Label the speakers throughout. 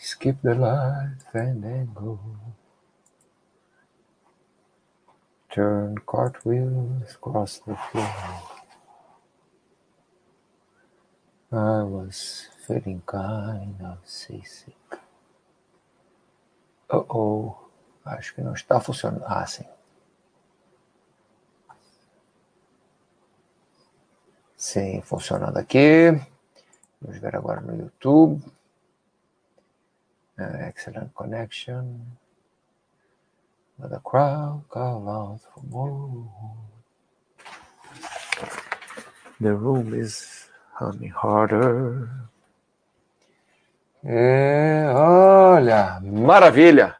Speaker 1: skip the life and then go. Turn cartwheels across the floor. I was feeling kind of seasick. Oh oh, acho que não está funcionando. Ah, sim. Sim, funcionando aqui. Vamos ver agora no YouTube. Uh, excellent connection. But the crowd call out for more. The room is humming harder. É, olha, maravilha!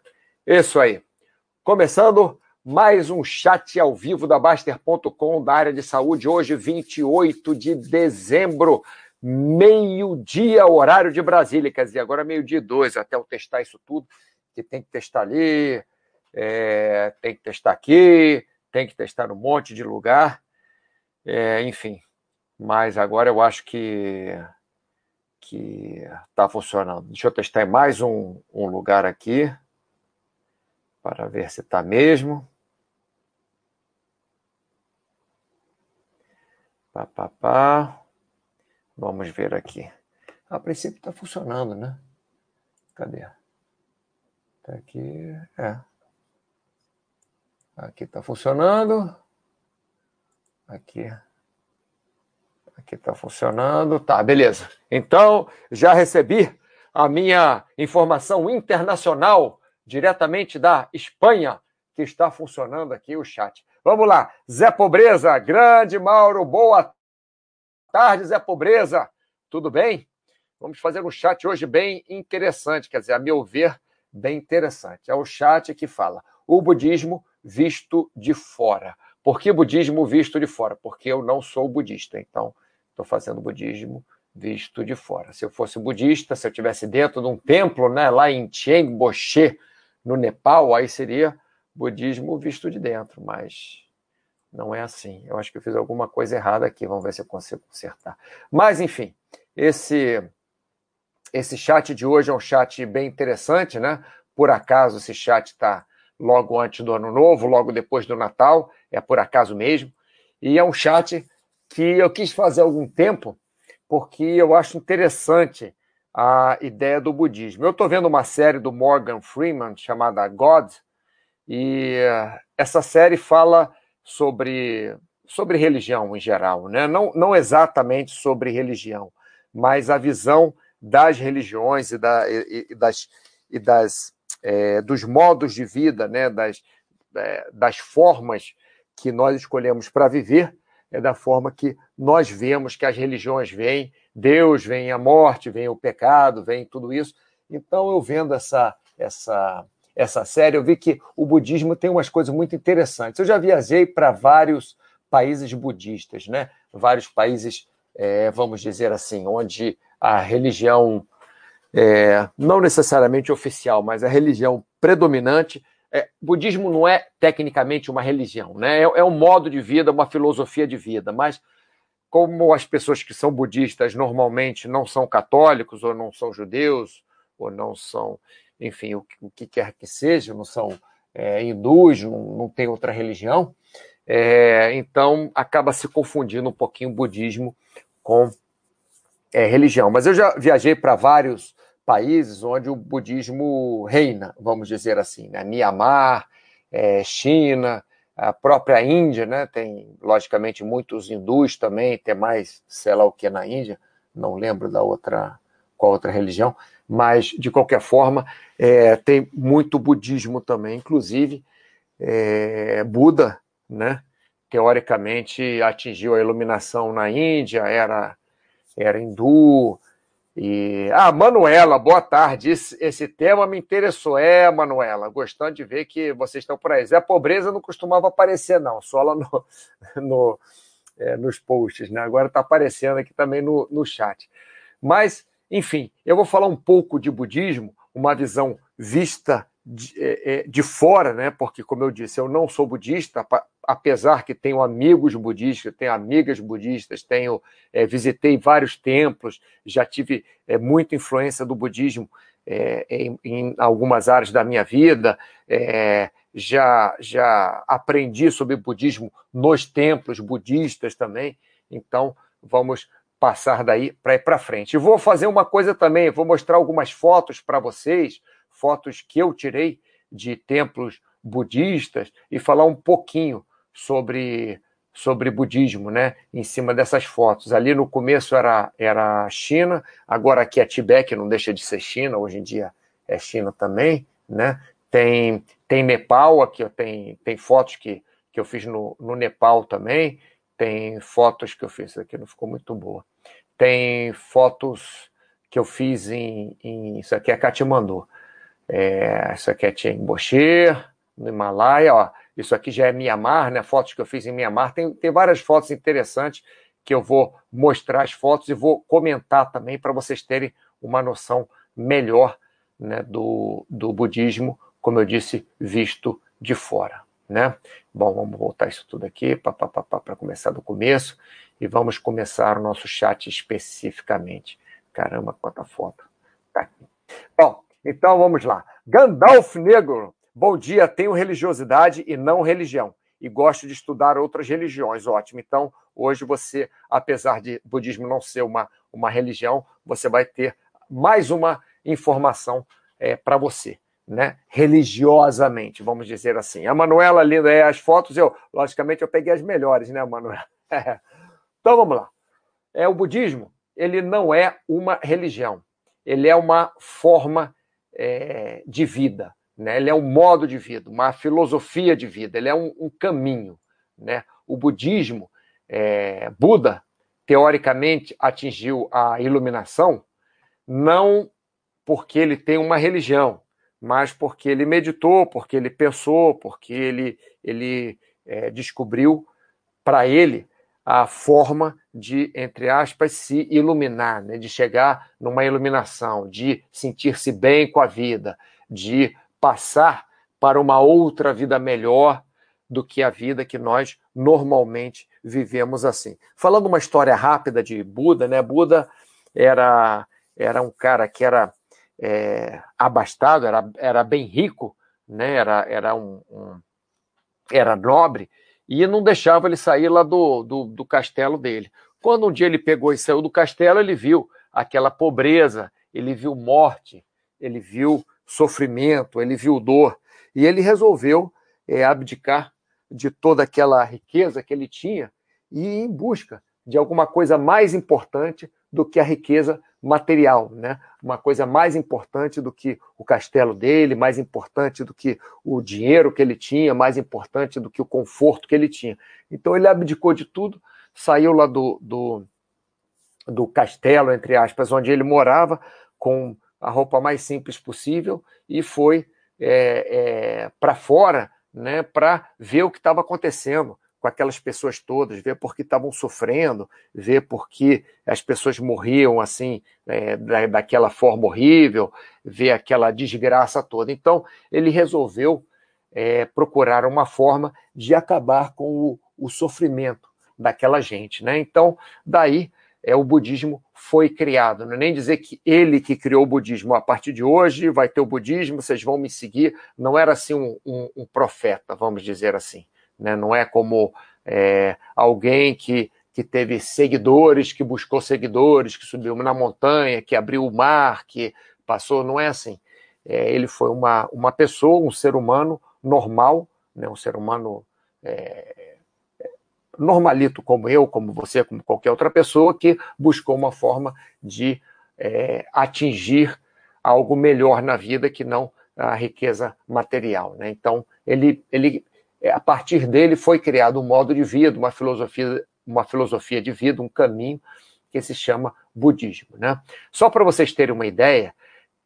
Speaker 1: Isso aí. Começando mais um chat ao vivo da Baster.com da área de saúde, hoje, 28 de dezembro meio-dia, horário de Brasília, quer dizer, agora meio-dia e dois, até eu testar isso tudo, que tem que testar ali, é, tem que testar aqui, tem que testar um monte de lugar, é, enfim. Mas agora eu acho que que está funcionando. Deixa eu testar em mais um, um lugar aqui para ver se está mesmo. Pá, pá, pá. Vamos ver aqui. A princípio está funcionando, né? Cadê? Tá aqui. É. Aqui está funcionando. Aqui. Aqui está funcionando. Tá, beleza. Então, já recebi a minha informação internacional diretamente da Espanha, que está funcionando aqui o chat. Vamos lá. Zé Pobreza, grande Mauro, boa tarde, Zé Pobreza. Tudo bem? Vamos fazer um chat hoje bem interessante, quer dizer, a meu ver, bem interessante. É o chat que fala o budismo visto de fora. Por que budismo visto de fora? Porque eu não sou budista, então estou fazendo budismo visto de fora. Se eu fosse budista, se eu estivesse dentro de um templo, né, lá em Chiang Boche, no Nepal, aí seria budismo visto de dentro, mas não é assim. Eu acho que eu fiz alguma coisa errada aqui. Vamos ver se eu consigo consertar. Mas, enfim, esse, esse chat de hoje é um chat bem interessante, né? Por acaso, esse chat está logo antes do Ano Novo, logo depois do Natal, é por acaso mesmo. E é um chat que eu quis fazer há algum tempo, porque eu acho interessante a ideia do budismo. Eu estou vendo uma série do Morgan Freeman chamada God, e essa série fala sobre, sobre religião em geral, né? não, não exatamente sobre religião, mas a visão das religiões e, da, e, e das, e das é, dos modos de vida, né? das, é, das formas que nós escolhemos para viver, é da forma que nós vemos que as religiões vêm, Deus vem a morte, vem o pecado, vem tudo isso. Então, eu vendo essa, essa essa série, eu vi que o budismo tem umas coisas muito interessantes. Eu já viajei para vários países budistas, né? Vários países, é, vamos dizer assim, onde a religião, é, não necessariamente oficial, mas a religião predominante. É, budismo não é tecnicamente uma religião, né? É, é um modo de vida, uma filosofia de vida, mas como as pessoas que são budistas normalmente não são católicos ou não são judeus ou não são enfim, o, o que quer que seja, não são é, hindus, não, não tem outra religião, é, então acaba se confundindo um pouquinho o budismo com é, religião. Mas eu já viajei para vários países onde o budismo reina, vamos dizer assim, né? Myanmar, é, China, a própria Índia, né? Tem, logicamente, muitos hindus também, tem mais, sei lá o que na Índia, não lembro da outra, qual outra religião, mas de qualquer forma é, tem muito budismo também, inclusive é, Buda, né? Teoricamente atingiu a iluminação na Índia, era era hindu. E ah, Manuela, boa tarde. Esse, esse tema me interessou. É, Manuela, gostando de ver que vocês estão por aí. Zé Pobreza não costumava aparecer, não, só lá no, no é, nos posts, né? Agora está aparecendo aqui também no, no chat. Mas enfim, eu vou falar um pouco de budismo, uma visão vista de, é, é, de, fora, né? Porque, como eu disse, eu não sou budista, apesar que tenho amigos budistas, tenho amigas budistas, tenho é, visitei vários templos, já tive é, muita influência do budismo é, em, em, algumas áreas da minha vida, é, já já aprendi sobre budismo nos templos budistas também. Então, vamos passar daí para ir para frente. E vou fazer uma coisa também, vou mostrar algumas fotos para vocês, fotos que eu tirei de templos budistas e falar um pouquinho sobre sobre budismo, né? Em cima dessas fotos. Ali no começo era era China, agora aqui é Tibete, não deixa de ser China, hoje em dia é China também, né? Tem tem Nepal aqui, tem tem fotos que que eu fiz no, no Nepal também, tem fotos que eu fiz aqui não ficou muito boa. Tem fotos que eu fiz em, em isso aqui é Katmandu. É, isso aqui é Tianboche, no Himalaia, ó. Isso aqui já é Mianmar, né? Fotos que eu fiz em Mianmar. Tem, tem várias fotos interessantes que eu vou mostrar as fotos e vou comentar também para vocês terem uma noção melhor né, do, do budismo, como eu disse, visto de fora. Né? Bom, vamos voltar isso tudo aqui para começar do começo e vamos começar o nosso chat especificamente. Caramba, quanta foto. Tá aqui. Bom, então vamos lá. Gandalf Negro. Bom dia, tenho religiosidade e não religião. E gosto de estudar outras religiões. Ótimo. Então, hoje você, apesar de budismo não ser uma, uma religião, você vai ter mais uma informação é, para você, né? Religiosamente, vamos dizer assim. A Manuela linda é as fotos, eu, logicamente, eu peguei as melhores, né, Manuela? então vamos lá. É o budismo, ele não é uma religião, ele é uma forma é, de vida, né? ele é um modo de vida, uma filosofia de vida, ele é um, um caminho. Né? O budismo, é, Buda, teoricamente atingiu a iluminação não porque ele tem uma religião, mas porque ele meditou, porque ele pensou, porque ele, ele é, descobriu para ele a forma de, entre aspas, se iluminar, né? de chegar numa iluminação, de sentir-se bem com a vida, de passar para uma outra vida melhor do que a vida que nós normalmente vivemos assim. Falando uma história rápida de Buda, né? Buda era, era um cara que era é, abastado, era, era bem rico, né? era, era, um, um era nobre, e não deixava ele sair lá do, do, do castelo dele. Quando um dia ele pegou e saiu do castelo, ele viu aquela pobreza, ele viu morte, ele viu sofrimento, ele viu dor, e ele resolveu é, abdicar de toda aquela riqueza que ele tinha e ir em busca de alguma coisa mais importante do que a riqueza material, né? Uma coisa mais importante do que o castelo dele, mais importante do que o dinheiro que ele tinha, mais importante do que o conforto que ele tinha. Então ele abdicou de tudo, saiu lá do, do, do castelo, entre aspas, onde ele morava, com a roupa mais simples possível e foi é, é, para fora, né, para ver o que estava acontecendo com aquelas pessoas todas, ver por que estavam sofrendo, ver por que as pessoas morriam assim, é, da, daquela forma horrível, ver aquela desgraça toda. Então, ele resolveu é, procurar uma forma de acabar com o, o sofrimento daquela gente. Né? Então, daí é, o budismo foi criado. Não é nem dizer que ele que criou o budismo. A partir de hoje vai ter o budismo, vocês vão me seguir. Não era assim um, um, um profeta, vamos dizer assim. Né? Não é como é, alguém que, que teve seguidores, que buscou seguidores, que subiu na montanha, que abriu o mar, que passou. Não é assim. É, ele foi uma, uma pessoa, um ser humano normal, né? um ser humano é, normalito como eu, como você, como qualquer outra pessoa, que buscou uma forma de é, atingir algo melhor na vida que não a riqueza material. Né? Então, ele, ele a partir dele foi criado um modo de vida, uma filosofia, uma filosofia de vida, um caminho que se chama budismo. Né? Só para vocês terem uma ideia,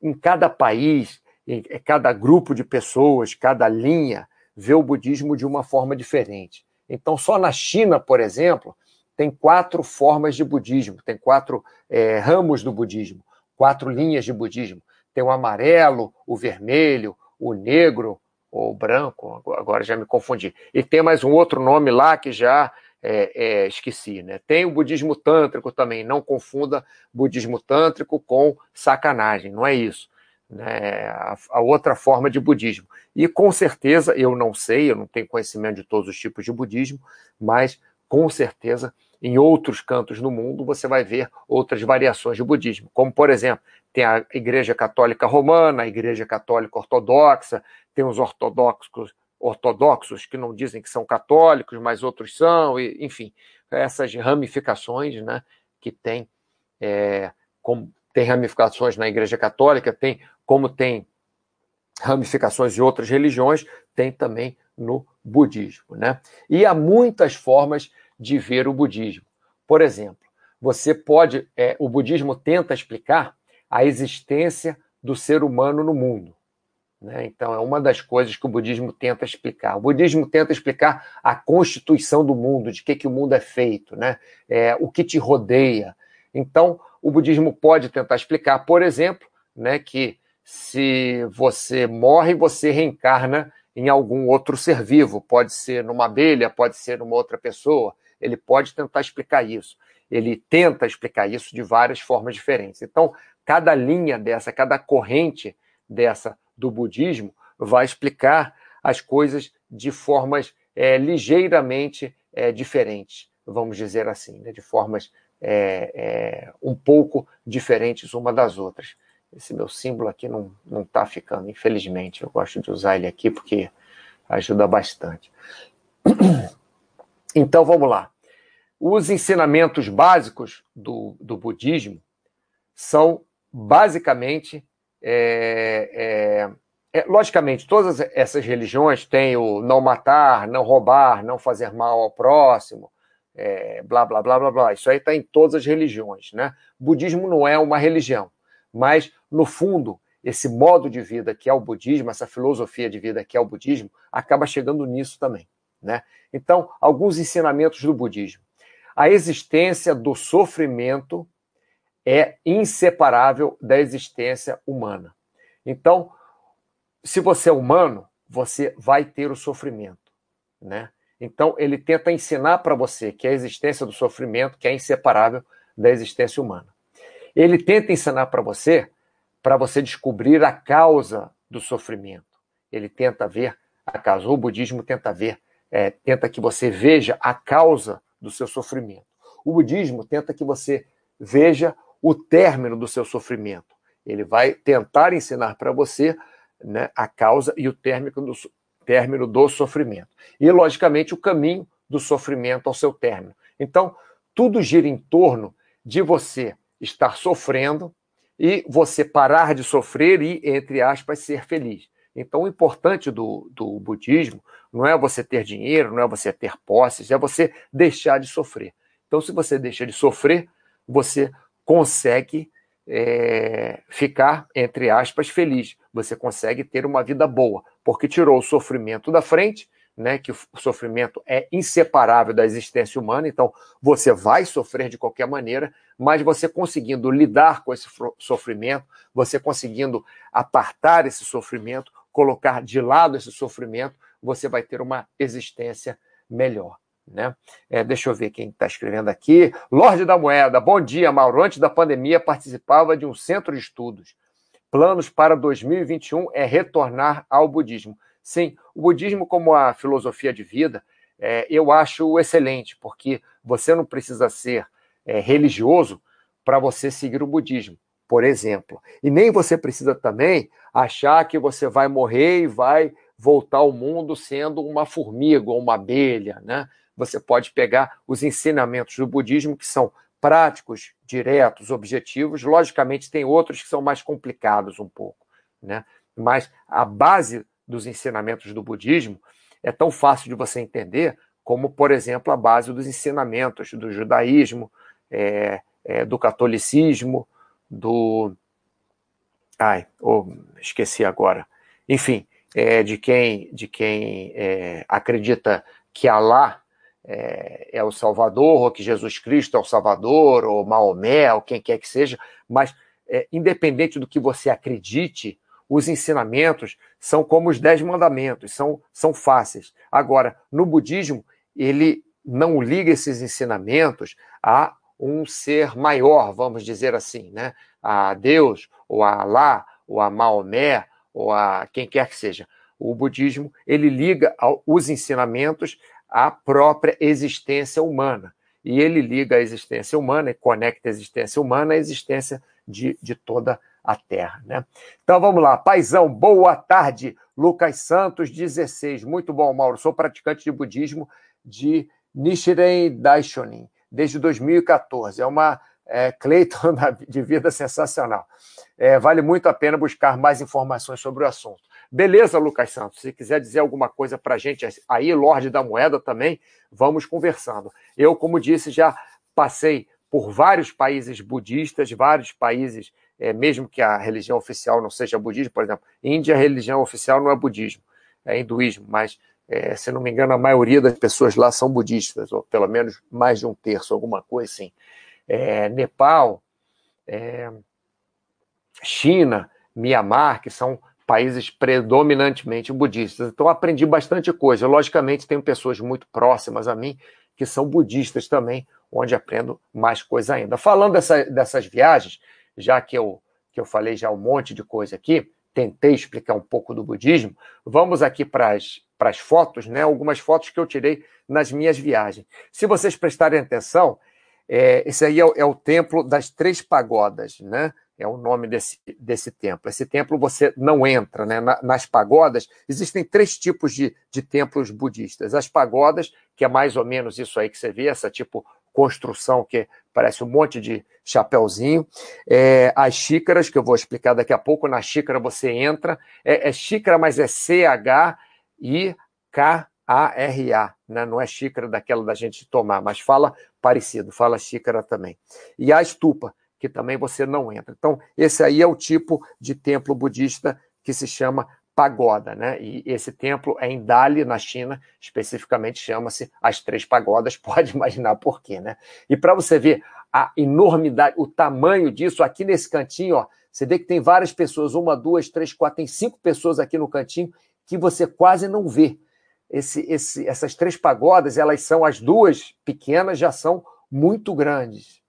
Speaker 1: em cada país, em cada grupo de pessoas, cada linha, vê o budismo de uma forma diferente. Então, só na China, por exemplo, tem quatro formas de budismo, tem quatro é, ramos do budismo, quatro linhas de budismo. Tem o amarelo, o vermelho, o negro ou branco, agora já me confundi. E tem mais um outro nome lá que já é, é, esqueci, né? Tem o budismo tântrico também, não confunda budismo tântrico com sacanagem, não é isso. Né? A, a, outra forma de budismo. E com certeza, eu não sei, eu não tenho conhecimento de todos os tipos de budismo, mas com certeza em outros cantos do mundo você vai ver outras variações de budismo, como por exemplo, tem a Igreja Católica Romana, a Igreja Católica Ortodoxa, tem os ortodoxos, ortodoxos que não dizem que são católicos, mas outros são, e, enfim, essas ramificações né, que tem, é, como, tem ramificações na Igreja Católica, tem como tem ramificações de outras religiões, tem também no budismo. Né? E há muitas formas de ver o budismo. Por exemplo, você pode. É, o budismo tenta explicar a existência do ser humano no mundo. Né? Então, é uma das coisas que o budismo tenta explicar. O budismo tenta explicar a constituição do mundo, de que, que o mundo é feito, né? É, o que te rodeia. Então, o budismo pode tentar explicar, por exemplo, né, que se você morre, você reencarna em algum outro ser vivo. Pode ser numa abelha, pode ser numa outra pessoa. Ele pode tentar explicar isso. Ele tenta explicar isso de várias formas diferentes. Então, cada linha dessa, cada corrente dessa do budismo vai explicar as coisas de formas é, ligeiramente é, diferentes, vamos dizer assim, né? de formas é, um pouco diferentes uma das outras. Esse meu símbolo aqui não está ficando, infelizmente. Eu gosto de usar ele aqui porque ajuda bastante. Então vamos lá. Os ensinamentos básicos do, do budismo são basicamente. É, é, é, logicamente, todas essas religiões têm o não matar, não roubar, não fazer mal ao próximo, é, blá, blá, blá, blá, blá. Isso aí está em todas as religiões. Né? Budismo não é uma religião, mas, no fundo, esse modo de vida que é o budismo, essa filosofia de vida que é o budismo, acaba chegando nisso também. Né? Então, alguns ensinamentos do budismo a existência do sofrimento é inseparável da existência humana. Então, se você é humano, você vai ter o sofrimento, né? Então, ele tenta ensinar para você que a existência do sofrimento que é inseparável da existência humana. Ele tenta ensinar para você para você descobrir a causa do sofrimento. Ele tenta ver a causa. O budismo tenta ver, é, tenta que você veja a causa do seu sofrimento. O budismo tenta que você veja o término do seu sofrimento. Ele vai tentar ensinar para você né, a causa e o término do, término do sofrimento. E, logicamente, o caminho do sofrimento ao seu término. Então, tudo gira em torno de você estar sofrendo e você parar de sofrer e, entre aspas, ser feliz. Então, o importante do, do budismo não é você ter dinheiro, não é você ter posses, é você deixar de sofrer. Então, se você deixa de sofrer, você consegue é, ficar, entre aspas, feliz. Você consegue ter uma vida boa, porque tirou o sofrimento da frente, né, que o sofrimento é inseparável da existência humana, então você vai sofrer de qualquer maneira, mas você conseguindo lidar com esse sofrimento, você conseguindo apartar esse sofrimento, colocar de lado esse sofrimento, você vai ter uma existência melhor. Né? É, deixa eu ver quem está escrevendo aqui. Lorde da Moeda, bom dia, Mauro. Antes da pandemia, participava de um centro de estudos. Planos para 2021 é retornar ao budismo. Sim, o budismo, como a filosofia de vida, é, eu acho excelente, porque você não precisa ser é, religioso para você seguir o budismo, por exemplo. E nem você precisa também achar que você vai morrer e vai voltar ao mundo sendo uma formiga ou uma abelha, né? Você pode pegar os ensinamentos do budismo que são práticos, diretos, objetivos. Logicamente, tem outros que são mais complicados um pouco, né? Mas a base dos ensinamentos do budismo é tão fácil de você entender como, por exemplo, a base dos ensinamentos do judaísmo, é, é, do catolicismo, do. Ai, oh, esqueci agora. Enfim, é, de quem, de quem é, acredita que Alá é, é, o Salvador, ou que Jesus Cristo é o Salvador, ou Maomé, ou quem quer que seja, mas é, independente do que você acredite, os ensinamentos são como os dez mandamentos, são, são fáceis. Agora, no budismo, ele não liga esses ensinamentos a um ser maior, vamos dizer assim, né? a Deus, ou a Alá, ou a Maomé, ou a quem quer que seja. O budismo ele liga os ensinamentos à própria existência humana. E ele liga a existência humana e conecta a existência humana à existência de, de toda a Terra. Né? Então vamos lá. Paizão, boa tarde. Lucas Santos, 16. Muito bom, Mauro. Sou praticante de budismo de Nichiren Daishonin desde 2014. É uma é, Cleiton de vida sensacional. É, vale muito a pena buscar mais informações sobre o assunto. Beleza, Lucas Santos? Se quiser dizer alguma coisa para a gente aí, Lorde da Moeda também, vamos conversando. Eu, como disse, já passei por vários países budistas, vários países, é, mesmo que a religião oficial não seja budismo, por exemplo, Índia, a religião oficial não é budismo, é hinduísmo, mas, é, se não me engano, a maioria das pessoas lá são budistas, ou pelo menos mais de um terço, alguma coisa assim é, Nepal, é, China, Mianmar, que são países predominantemente budistas. Então, aprendi bastante coisa. Logicamente, tenho pessoas muito próximas a mim que são budistas também, onde aprendo mais coisa ainda. Falando dessa, dessas viagens, já que eu, que eu falei já um monte de coisa aqui, tentei explicar um pouco do budismo, vamos aqui para as fotos, né? algumas fotos que eu tirei nas minhas viagens. Se vocês prestarem atenção, é, esse aí é, é, o templo das três pagodas, né? É o nome desse, desse templo. Esse templo você não entra, né? Na, nas pagodas, existem três tipos de, de templos budistas. As pagodas, que é mais ou menos isso aí que você vê, essa tipo construção que parece um monte de chapéuzinho. É, as xícaras, que eu vou explicar daqui a pouco, na xícara você entra. É, é xícara, mas é C-H-I-K a-R-A, né? não é xícara daquela da gente tomar, mas fala parecido, fala xícara também. E a estupa, que também você não entra. Então, esse aí é o tipo de templo budista que se chama pagoda, né? E esse templo é em Dali, na China, especificamente chama-se as Três Pagodas, pode imaginar por quê, né? E para você ver a enormidade, o tamanho disso, aqui nesse cantinho, ó, você vê que tem várias pessoas, uma, duas, três, quatro, tem cinco pessoas aqui no cantinho que você quase não vê esse, esse, essas três pagodas, elas são as duas pequenas, já são muito grandes.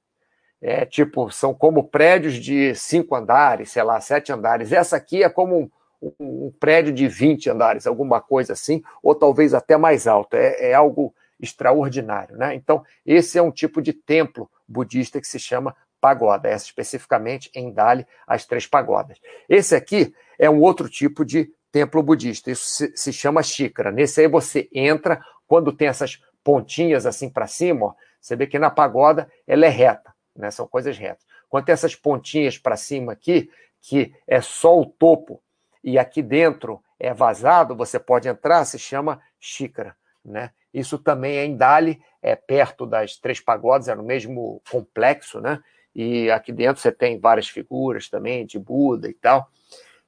Speaker 1: É, tipo, são como prédios de cinco andares, sei lá, sete andares. Essa aqui é como um, um, prédio de 20 andares, alguma coisa assim, ou talvez até mais alto. É, é algo extraordinário. Né? Então, esse é um tipo de templo budista que se chama pagoda, essa especificamente em Dali, as três pagodas. Esse aqui é um outro tipo de templo budista. Isso se, se chama xícara. Nesse aí você entra, quando tem essas pontinhas assim para cima, ó, você vê que na pagoda ela é reta, né? São coisas retas. Quando tem essas pontinhas para cima aqui, que é só o topo, e aqui dentro é vazado, você pode entrar, se chama xícara, né? Isso também é em Dali, é perto das três pagodas, é no mesmo complexo, né? E aqui dentro você tem várias figuras também de Buda e tal.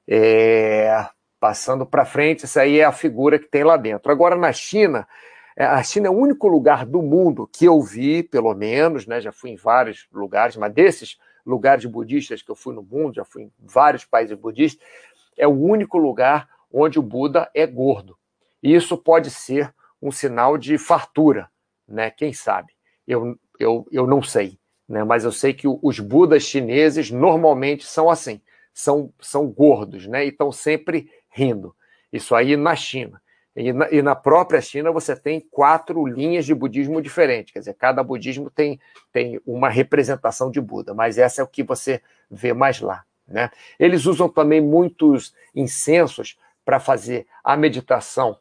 Speaker 1: É, Passando para frente, essa aí é a figura que tem lá dentro. Agora, na China, a China é o único lugar do mundo que eu vi, pelo menos, né? Já fui em vários lugares, mas desses lugares budistas que eu fui no mundo, já fui em vários países budistas, é o único lugar onde o Buda é gordo. E isso pode ser um sinal de fartura, né? Quem sabe? Eu, eu, eu não sei, né? Mas eu sei que os Budas chineses normalmente são assim, são, são gordos, né? E estão sempre rindo. Isso aí na China. E na, e na, própria China você tem quatro linhas de budismo diferentes. Quer dizer, cada budismo tem, tem uma representação de Buda, mas essa é o que você vê mais lá. Né? Eles usam também muitos incensos para fazer a meditação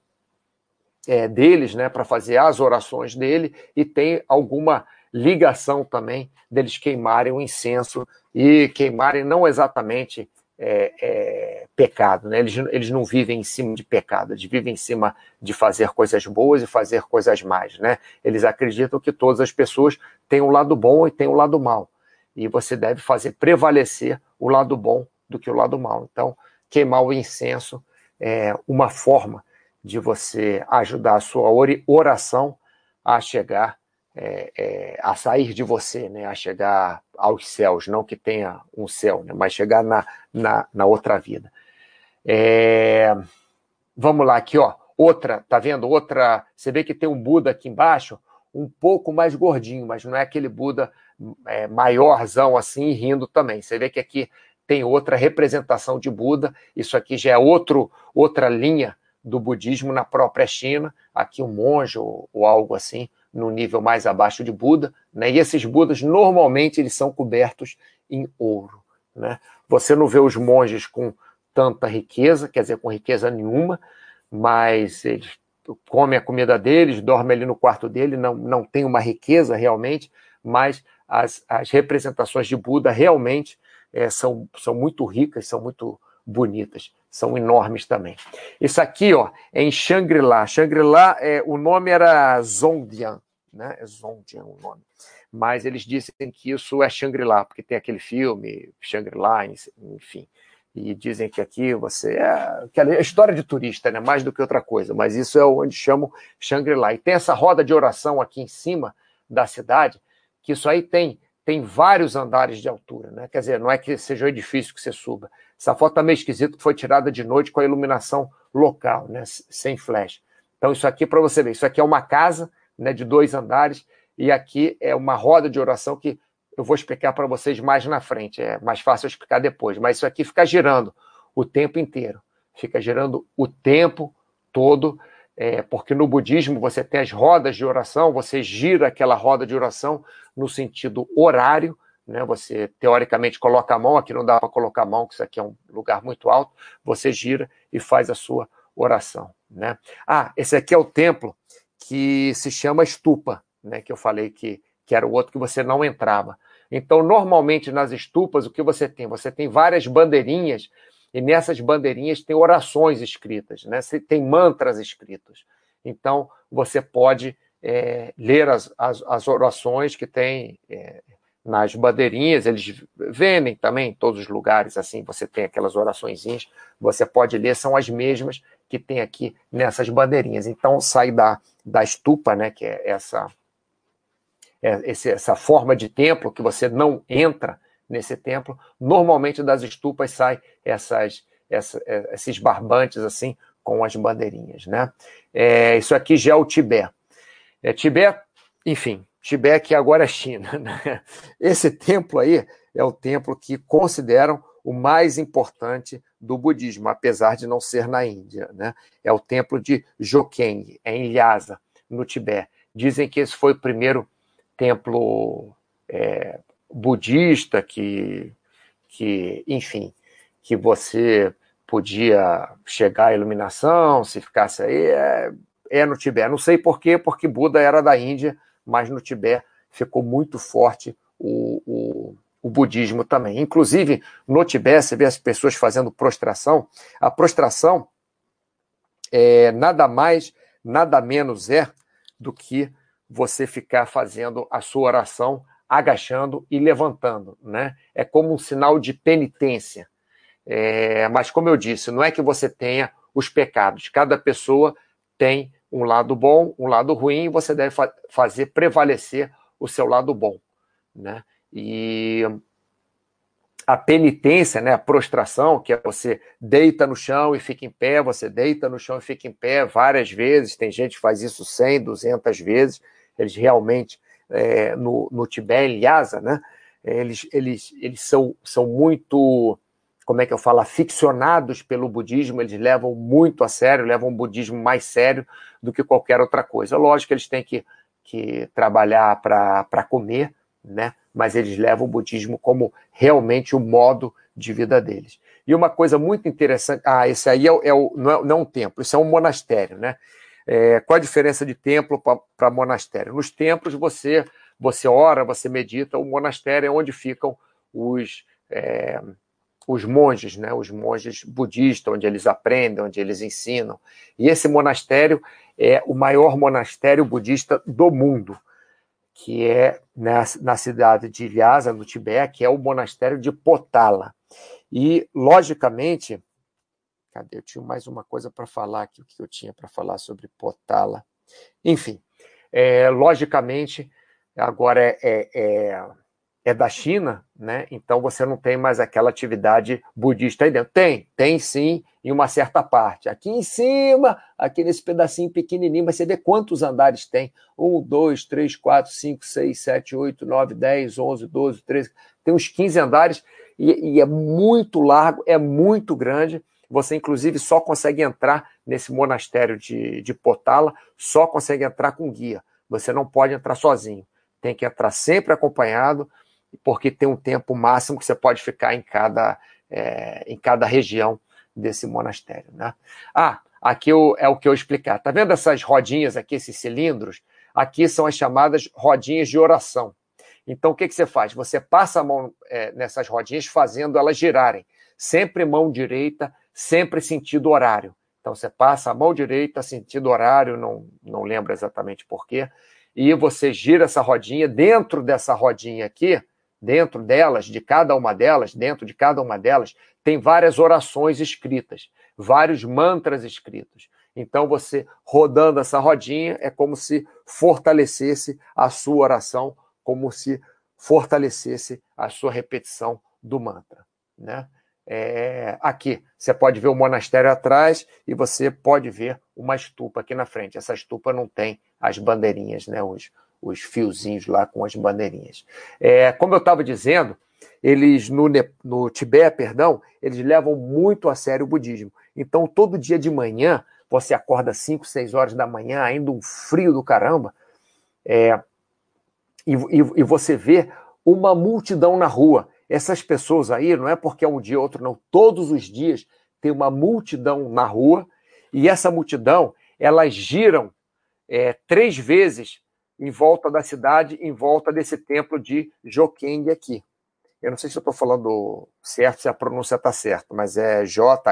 Speaker 1: é, deles, né, para fazer as orações dele, e tem alguma ligação também deles queimarem o incenso e queimarem não exatamente é, é, pecado, né? Eles, eles não vivem em cima de pecado, eles vivem em cima de fazer coisas boas e fazer coisas más, né? Eles acreditam que todas as pessoas têm um lado bom e têm um lado mal. E você deve fazer prevalecer o lado bom do que o lado mal. Então, queimar o incenso é uma forma de você ajudar a sua oração a chegar é, é, a sair de você, né, a chegar aos céus, não que tenha um céu, né, mas chegar na, na, na outra vida. É... Vamos lá, aqui, ó. Outra, tá vendo? Outra. Você vê que tem um Buda aqui embaixo, um pouco mais gordinho, mas não é aquele Buda é, maiorzão assim, rindo também. Você vê que aqui tem outra representação de Buda. Isso aqui já é outro, outra linha do budismo na própria China. Aqui um monge ou, ou algo assim, no nível mais abaixo de Buda. Né? E esses Budas, normalmente, eles são cobertos em ouro. Né? Você não vê os monges com tanta riqueza, quer dizer, com riqueza nenhuma, mas eles comem a comida deles, dormem ali no quarto dele, não, não tem uma riqueza realmente, mas as, as representações de Buda realmente é, são, são muito ricas, são muito bonitas, são enormes também. Isso aqui, ó, é em Shangri-La. Shangri-La, é, o nome era Zongdian, né? É Zongdian o nome. Mas eles dizem que isso é Shangri-La, porque tem aquele filme, Shangri-La, enfim. E dizem que aqui você é, é história de turista, né? Mais do que outra coisa, mas isso é onde chamam Shangri-La. E tem essa roda de oração aqui em cima da cidade, que isso aí tem tem vários andares de altura, né? Quer dizer, não é que seja um edifício que você suba. Essa foto está meio esquisita, foi tirada de noite com a iluminação local, né? Sem flash. Então, isso aqui, para você ver, isso aqui é uma casa né, de dois andares, e aqui é uma roda de oração que eu vou explicar para vocês mais na frente. É mais fácil eu explicar depois. Mas isso aqui fica girando o tempo inteiro. Fica girando o tempo todo, é, porque no budismo você tem as rodas de oração, você gira aquela roda de oração no sentido horário, né? Você teoricamente coloca a mão, aqui não dá para colocar a mão, que isso aqui é um lugar muito alto, você gira e faz a sua oração, né? Ah, esse aqui é o templo que se chama estupa, né? Que eu falei que que era o outro que você não entrava. Então, normalmente nas estupas, o que você tem? Você tem várias bandeirinhas, e nessas bandeirinhas tem orações escritas, né? tem mantras escritos. Então, você pode é, ler as, as, as, orações que tem é, nas bandeirinhas, eles vendem também em todos os lugares, assim, você tem aquelas oraçõezinhas, você pode ler, são as mesmas que tem aqui nessas bandeirinhas. Então, sai da, da estupa, né, que é essa é, essa forma de templo, que você não entra nesse templo, normalmente das estupas sai essas, essa, é, esses barbantes assim com as bandeirinhas, né? É, isso aqui já é o Tibete. É, Tibete, enfim, Tibete agora é China. Né? Esse templo aí é o templo que consideram o mais importante do budismo, apesar de não ser na Índia. Né? É o templo de Jokeng, é em Lhasa, no Tibete. Dizem que esse foi o primeiro templo é, budista que, que, enfim, que você podia chegar à iluminação, se ficasse aí, é, é no Tibete. Não sei por quê, porque Buda era da Índia, mas no Tibete ficou muito forte o, o, o budismo também. Inclusive, no Tibete, você vê as pessoas fazendo prostração. A prostração é nada mais, nada menos é do que você ficar fazendo a sua oração agachando e levantando, né? É como um sinal de penitência. É, mas como eu disse, não é que você tenha os pecados. Cada pessoa tem um lado bom, um lado ruim, você deve fa fazer prevalecer o seu lado bom, né? E a penitência, né, a prostração, que é você deita no chão e fica em pé, você deita no chão e fica em pé várias vezes, tem gente que faz isso 100, 200 vezes, eles realmente, é, no, no Tibete, em Lhasa, né, eles, eles, eles são, são muito, como é que eu falo, aficionados pelo budismo, eles levam muito a sério, levam o budismo mais sério do que qualquer outra coisa. Lógico que eles têm que, que trabalhar para comer, né? mas eles levam o budismo como realmente o modo de vida deles. E uma coisa muito interessante, ah, esse aí é, é o, não, é, não é um templo, isso é um monastério, né? É, qual a diferença de templo para monastério? Nos templos você você ora, você medita, o monastério é onde ficam os, é, os monges, né? os monges budistas, onde eles aprendem, onde eles ensinam. E esse monastério é o maior monastério budista do mundo, que é na, na cidade de Lhasa, no Tibete, que é o monastério de Potala. E, logicamente, Cadê? Eu tinha mais uma coisa para falar aqui, o que eu tinha para falar sobre Potala. Enfim, é, logicamente, agora é, é, é, da China, né? Então você não tem mais aquela atividade budista aí dentro. Tem, tem sim, em uma certa parte. Aqui em cima, aqui nesse pedacinho pequenininho, mas você vê quantos andares tem? Um, dois, três, quatro, cinco, seis, sete, oito, nove, dez, onze, doze, treze. Tem uns 15 andares e, e é muito largo, é muito grande. Você, inclusive, só consegue entrar nesse monastério de, de Potala, só consegue entrar com guia. Você não pode entrar sozinho. Tem que entrar sempre acompanhado porque tem um tempo máximo que você pode ficar em cada, é, em cada região desse monastério. Né? Ah, aqui eu, é o que eu explicar. Tá vendo essas rodinhas aqui, esses cilindros? Aqui são as chamadas rodinhas de oração. Então, o que, que você faz? Você passa a mão é, nessas rodinhas, fazendo elas girarem. Sempre mão direita, sempre sentido horário. Então, você passa a mão direita, sentido horário, não, não lembro exatamente porquê, e você gira essa rodinha. Dentro dessa rodinha aqui, dentro delas, de cada uma delas, dentro de cada uma delas, tem várias orações escritas, vários mantras escritos. Então, você rodando essa rodinha é como se fortalecesse a sua oração, como se fortalecesse a sua repetição do mantra. Né? É, aqui, você pode ver o monastério atrás e você pode ver uma estupa aqui na frente. Essa estupa não tem as bandeirinhas, né? os, os fiozinhos lá com as bandeirinhas. É, como eu estava dizendo, eles no, no Tibete, perdão, eles levam muito a sério o budismo. Então, todo dia de manhã, você acorda 5, 6 horas da manhã, ainda um frio do caramba, é, e, e, e, você vê uma multidão na rua. Essas pessoas aí, não é porque é um dia ou outro, não. Todos os dias tem uma multidão na rua, e essa multidão, elas giram é, três vezes em volta da cidade, em volta desse templo de Jokeng aqui. Eu não sei se eu estou falando certo, se a pronúncia está certa, mas é J-H-O-K-E-N-G,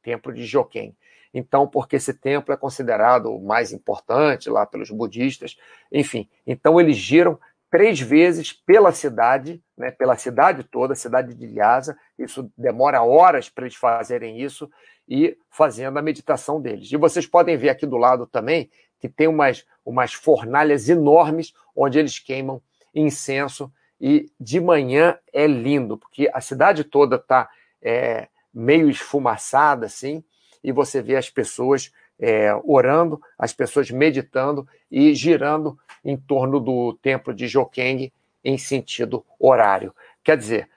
Speaker 1: templo de Jokeng. Então, porque esse templo é considerado o mais importante lá pelos budistas, enfim. Então, eles giram três vezes pela cidade, né, pela cidade toda, a cidade de Lhasa. Isso demora horas para eles fazerem isso e fazendo a meditação deles. E vocês podem ver aqui do lado também que tem umas, umas fornalhas enormes onde eles queimam incenso. E de manhã é lindo, porque a cidade toda está é, meio esfumaçada assim, e você vê as pessoas é, orando, as pessoas meditando e girando em torno do templo de Jokeng em sentido horário. Quer dizer,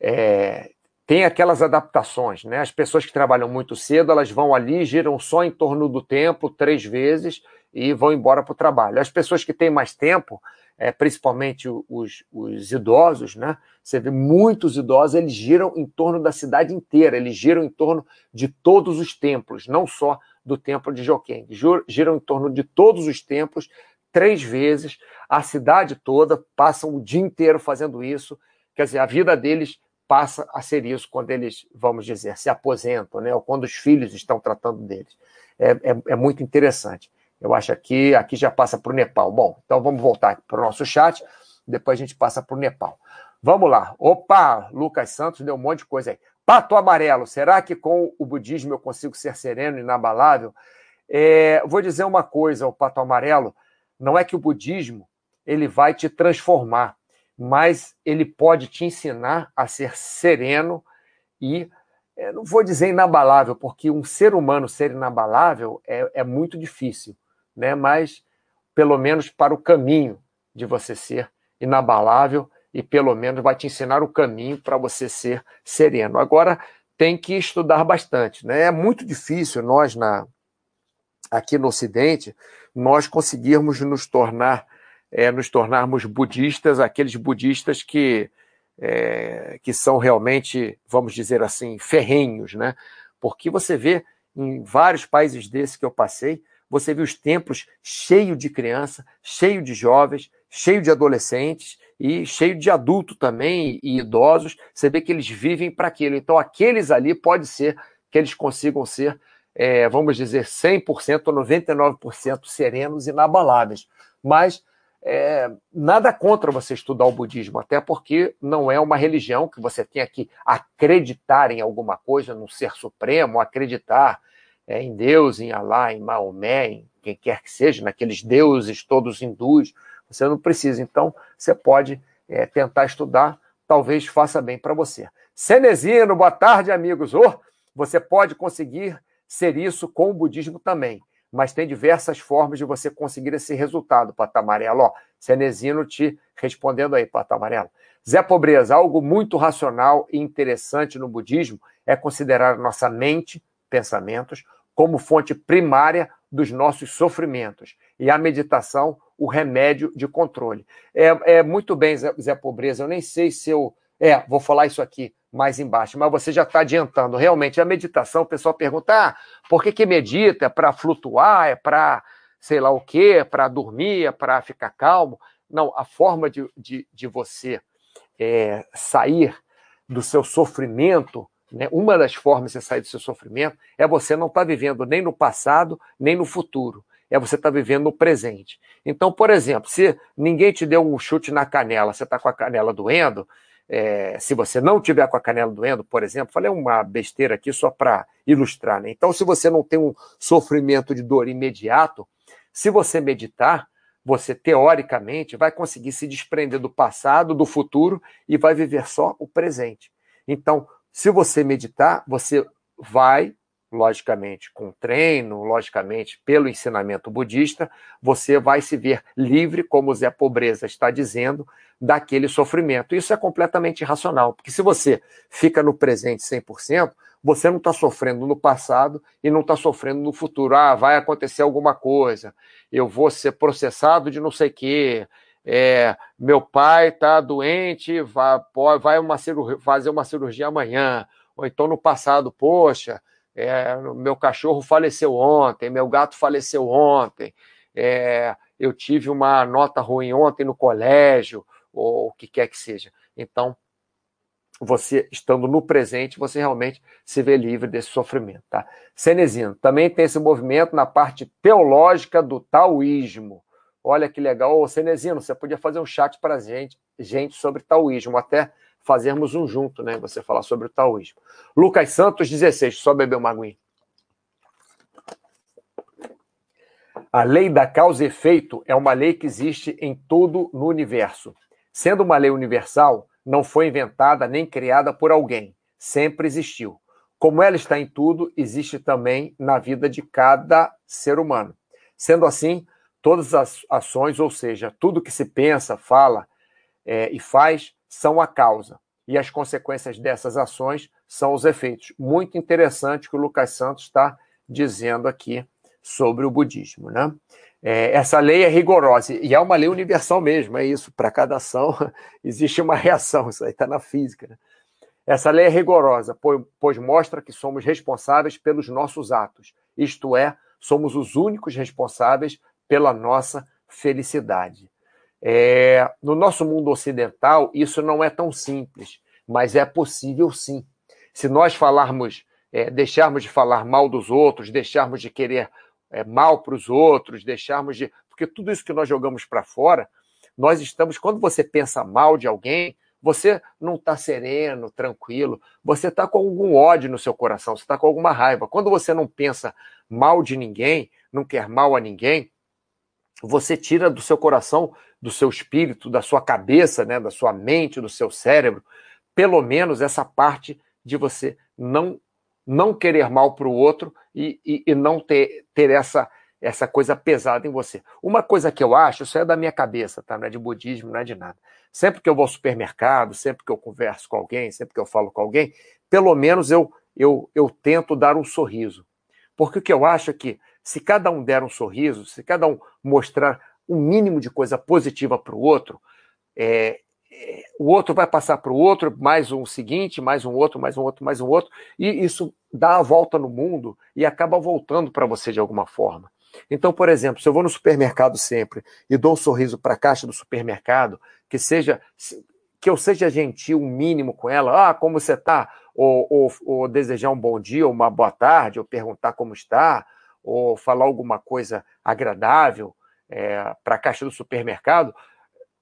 Speaker 1: é, tem aquelas adaptações, né? As pessoas que trabalham muito cedo, elas vão ali, giram só em torno do templo três vezes e vão embora para o trabalho. As pessoas que têm mais tempo, é, principalmente os, os, idosos, né? Você vê muitos idosos, eles giram em torno da cidade inteira, eles giram em torno de todos os templos, não só do templo de Joquém, giram em torno de todos os templos três vezes, a cidade toda, passam o dia inteiro fazendo isso, quer dizer, a vida deles passa a ser isso quando eles, vamos dizer, se aposentam, né? ou quando os filhos estão tratando deles. É, é, é muito interessante. Eu acho que aqui já passa para o Nepal. Bom, então vamos voltar para o nosso chat, depois a gente passa para o Nepal. Vamos lá. Opa, Lucas Santos deu um monte de coisa aí. Pato amarelo, será que com o budismo eu consigo ser sereno e inabalável? É, vou dizer uma coisa, o pato amarelo, não é que o budismo ele vai te transformar, mas ele pode te ensinar a ser sereno e é, não vou dizer inabalável, porque um ser humano ser inabalável é, é muito difícil né? mas pelo menos para o caminho de você ser inabalável e pelo menos vai te ensinar o caminho para você ser sereno. Agora tem que estudar bastante, né? É muito difícil nós na aqui no Ocidente nós conseguirmos nos tornar é, nos tornarmos budistas, aqueles budistas que é, que são realmente, vamos dizer assim, ferrenhos, né? Porque você vê em vários países desses que eu passei, você vê os templos cheio de criança, cheio de jovens, cheio de adolescentes e cheio de adulto também e idosos. Você vê que eles vivem para aquilo. Então, aqueles ali pode ser que eles consigam ser, é, vamos dizer, 100% ou 99% serenos e inabaláveis. Mas é, nada contra você estudar o budismo, até porque não é uma religião que você tenha que acreditar em alguma coisa, num ser supremo, acreditar é, em Deus, em Alá, em Maomé, em quem quer que seja, naqueles deuses todos hindus. Você não precisa. Então, você pode é, tentar estudar, talvez faça bem para você. Cenezino, boa tarde, amigos. Oh, você pode conseguir ser isso com o budismo também, mas tem diversas formas de você conseguir esse resultado, Pata Amarelo. Ó, te respondendo aí, Pata Amarelo. Zé Pobreza, algo muito racional e interessante no budismo é considerar nossa mente, pensamentos, como fonte primária dos nossos sofrimentos e a meditação o remédio de controle. É, é muito bem, Zé, Zé Pobreza, eu nem sei se eu. É, vou falar isso aqui mais embaixo, mas você já está adiantando. Realmente, a meditação, o pessoal pergunta: ah, por que, que medita? É para flutuar? É para sei lá o quê? É para dormir? É para ficar calmo? Não, a forma de, de, de você é, sair do seu sofrimento, né, uma das formas de sair do seu sofrimento é você não estar tá vivendo nem no passado, nem no futuro. É você estar tá vivendo no presente. Então, por exemplo, se ninguém te deu um chute na canela, você está com a canela doendo, é, se você não tiver com a canela doendo, por exemplo, falei uma besteira aqui só para ilustrar, né? Então, se você não tem um sofrimento de dor imediato, se você meditar, você teoricamente vai conseguir se desprender do passado, do futuro e vai viver só o presente. Então, se você meditar, você vai, logicamente, com treino, logicamente, pelo ensinamento budista, você vai se ver livre, como Zé Pobreza está dizendo, daquele sofrimento. Isso é completamente irracional, porque se você fica no presente 100%, você não está sofrendo no passado e não está sofrendo no futuro. Ah, vai acontecer alguma coisa, eu vou ser processado de não sei o quê, é, meu pai está doente, vai, vai uma cirurgia, fazer uma cirurgia amanhã, ou então no passado, poxa, é, meu cachorro faleceu ontem, meu gato faleceu ontem, é, eu tive uma nota ruim ontem no colégio, ou o que quer que seja. Então, você estando no presente, você realmente se vê livre desse sofrimento. Tá? Cenezino também tem esse movimento na parte teológica do taoísmo. Olha que legal. Ô, Cenezino, você podia fazer um chat para gente, gente sobre taoísmo, até fazermos um junto, né? Você falar sobre o taoísmo. Lucas Santos, 16, só beber uma aguinha. A lei da causa e efeito é uma lei que existe em todo no universo. Sendo uma lei universal, não foi inventada nem criada por alguém, sempre existiu. Como ela está em tudo, existe também na vida de cada ser humano. Sendo assim, todas as ações, ou seja, tudo que se pensa, fala é, e faz, são a causa. E as consequências dessas ações são os efeitos. Muito interessante que o Lucas Santos está dizendo aqui sobre o budismo. Né? É, essa lei é rigorosa e é uma lei universal mesmo, é isso. Para cada ação existe uma reação, isso aí está na física. Né? Essa lei é rigorosa, pois, mostra que somos responsáveis pelos nossos atos, isto é, somos os únicos responsáveis pela nossa felicidade. É, no nosso mundo ocidental, isso não é tão simples, mas é possível sim. Se nós falarmos, é, deixarmos de falar mal dos outros, deixarmos de querer é, mal para os outros, deixarmos de. Porque tudo isso que nós jogamos para fora, nós estamos. Quando você pensa mal de alguém, você não está sereno, tranquilo, você está com algum ódio no seu coração, você está com alguma raiva. Quando você não pensa mal de ninguém, não quer mal a ninguém, você tira do seu coração, do seu espírito, da sua cabeça, né, da sua mente, do seu cérebro, pelo menos essa parte de você não não querer mal para o outro e, e, e, não ter, ter essa, essa coisa pesada em você. Uma coisa que eu acho, isso é da minha cabeça, tá? Não é de budismo, não é de nada. Sempre que eu vou ao supermercado, sempre que eu converso com alguém, sempre que eu falo com alguém, pelo menos eu, eu, eu tento dar um sorriso. Porque o que eu acho é que se cada um der um sorriso, se cada um mostrar um mínimo de coisa positiva para o outro, é, o outro vai passar para o outro, mais um seguinte, mais um outro, mais um outro, mais um outro, e isso dá a volta no mundo e acaba voltando para você de alguma forma. Então, por exemplo, se eu vou no supermercado sempre e dou um sorriso para a caixa do supermercado, que seja que eu seja gentil, um mínimo com ela, ah, como você está? Ou, ou, ou, desejar um bom dia, ou uma boa tarde, ou perguntar como está, ou falar alguma coisa agradável é, para a caixa do supermercado,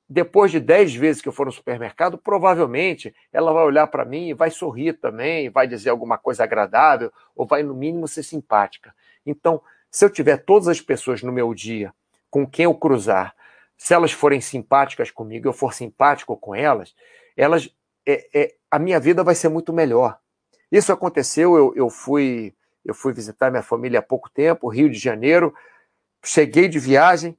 Speaker 1: depois de dez vezes que eu for no supermercado, provavelmente ela vai olhar para mim e vai sorrir também, vai dizer alguma coisa agradável, ou vai, no mínimo, ser simpática. Então, se eu tiver todas as pessoas no meu dia com quem eu cruzar, se elas forem simpáticas comigo, eu for simpático com elas, elas é, é, a minha vida vai ser muito melhor. Isso aconteceu, eu, eu fui eu fui visitar minha família há pouco tempo, Rio de Janeiro, cheguei de viagem,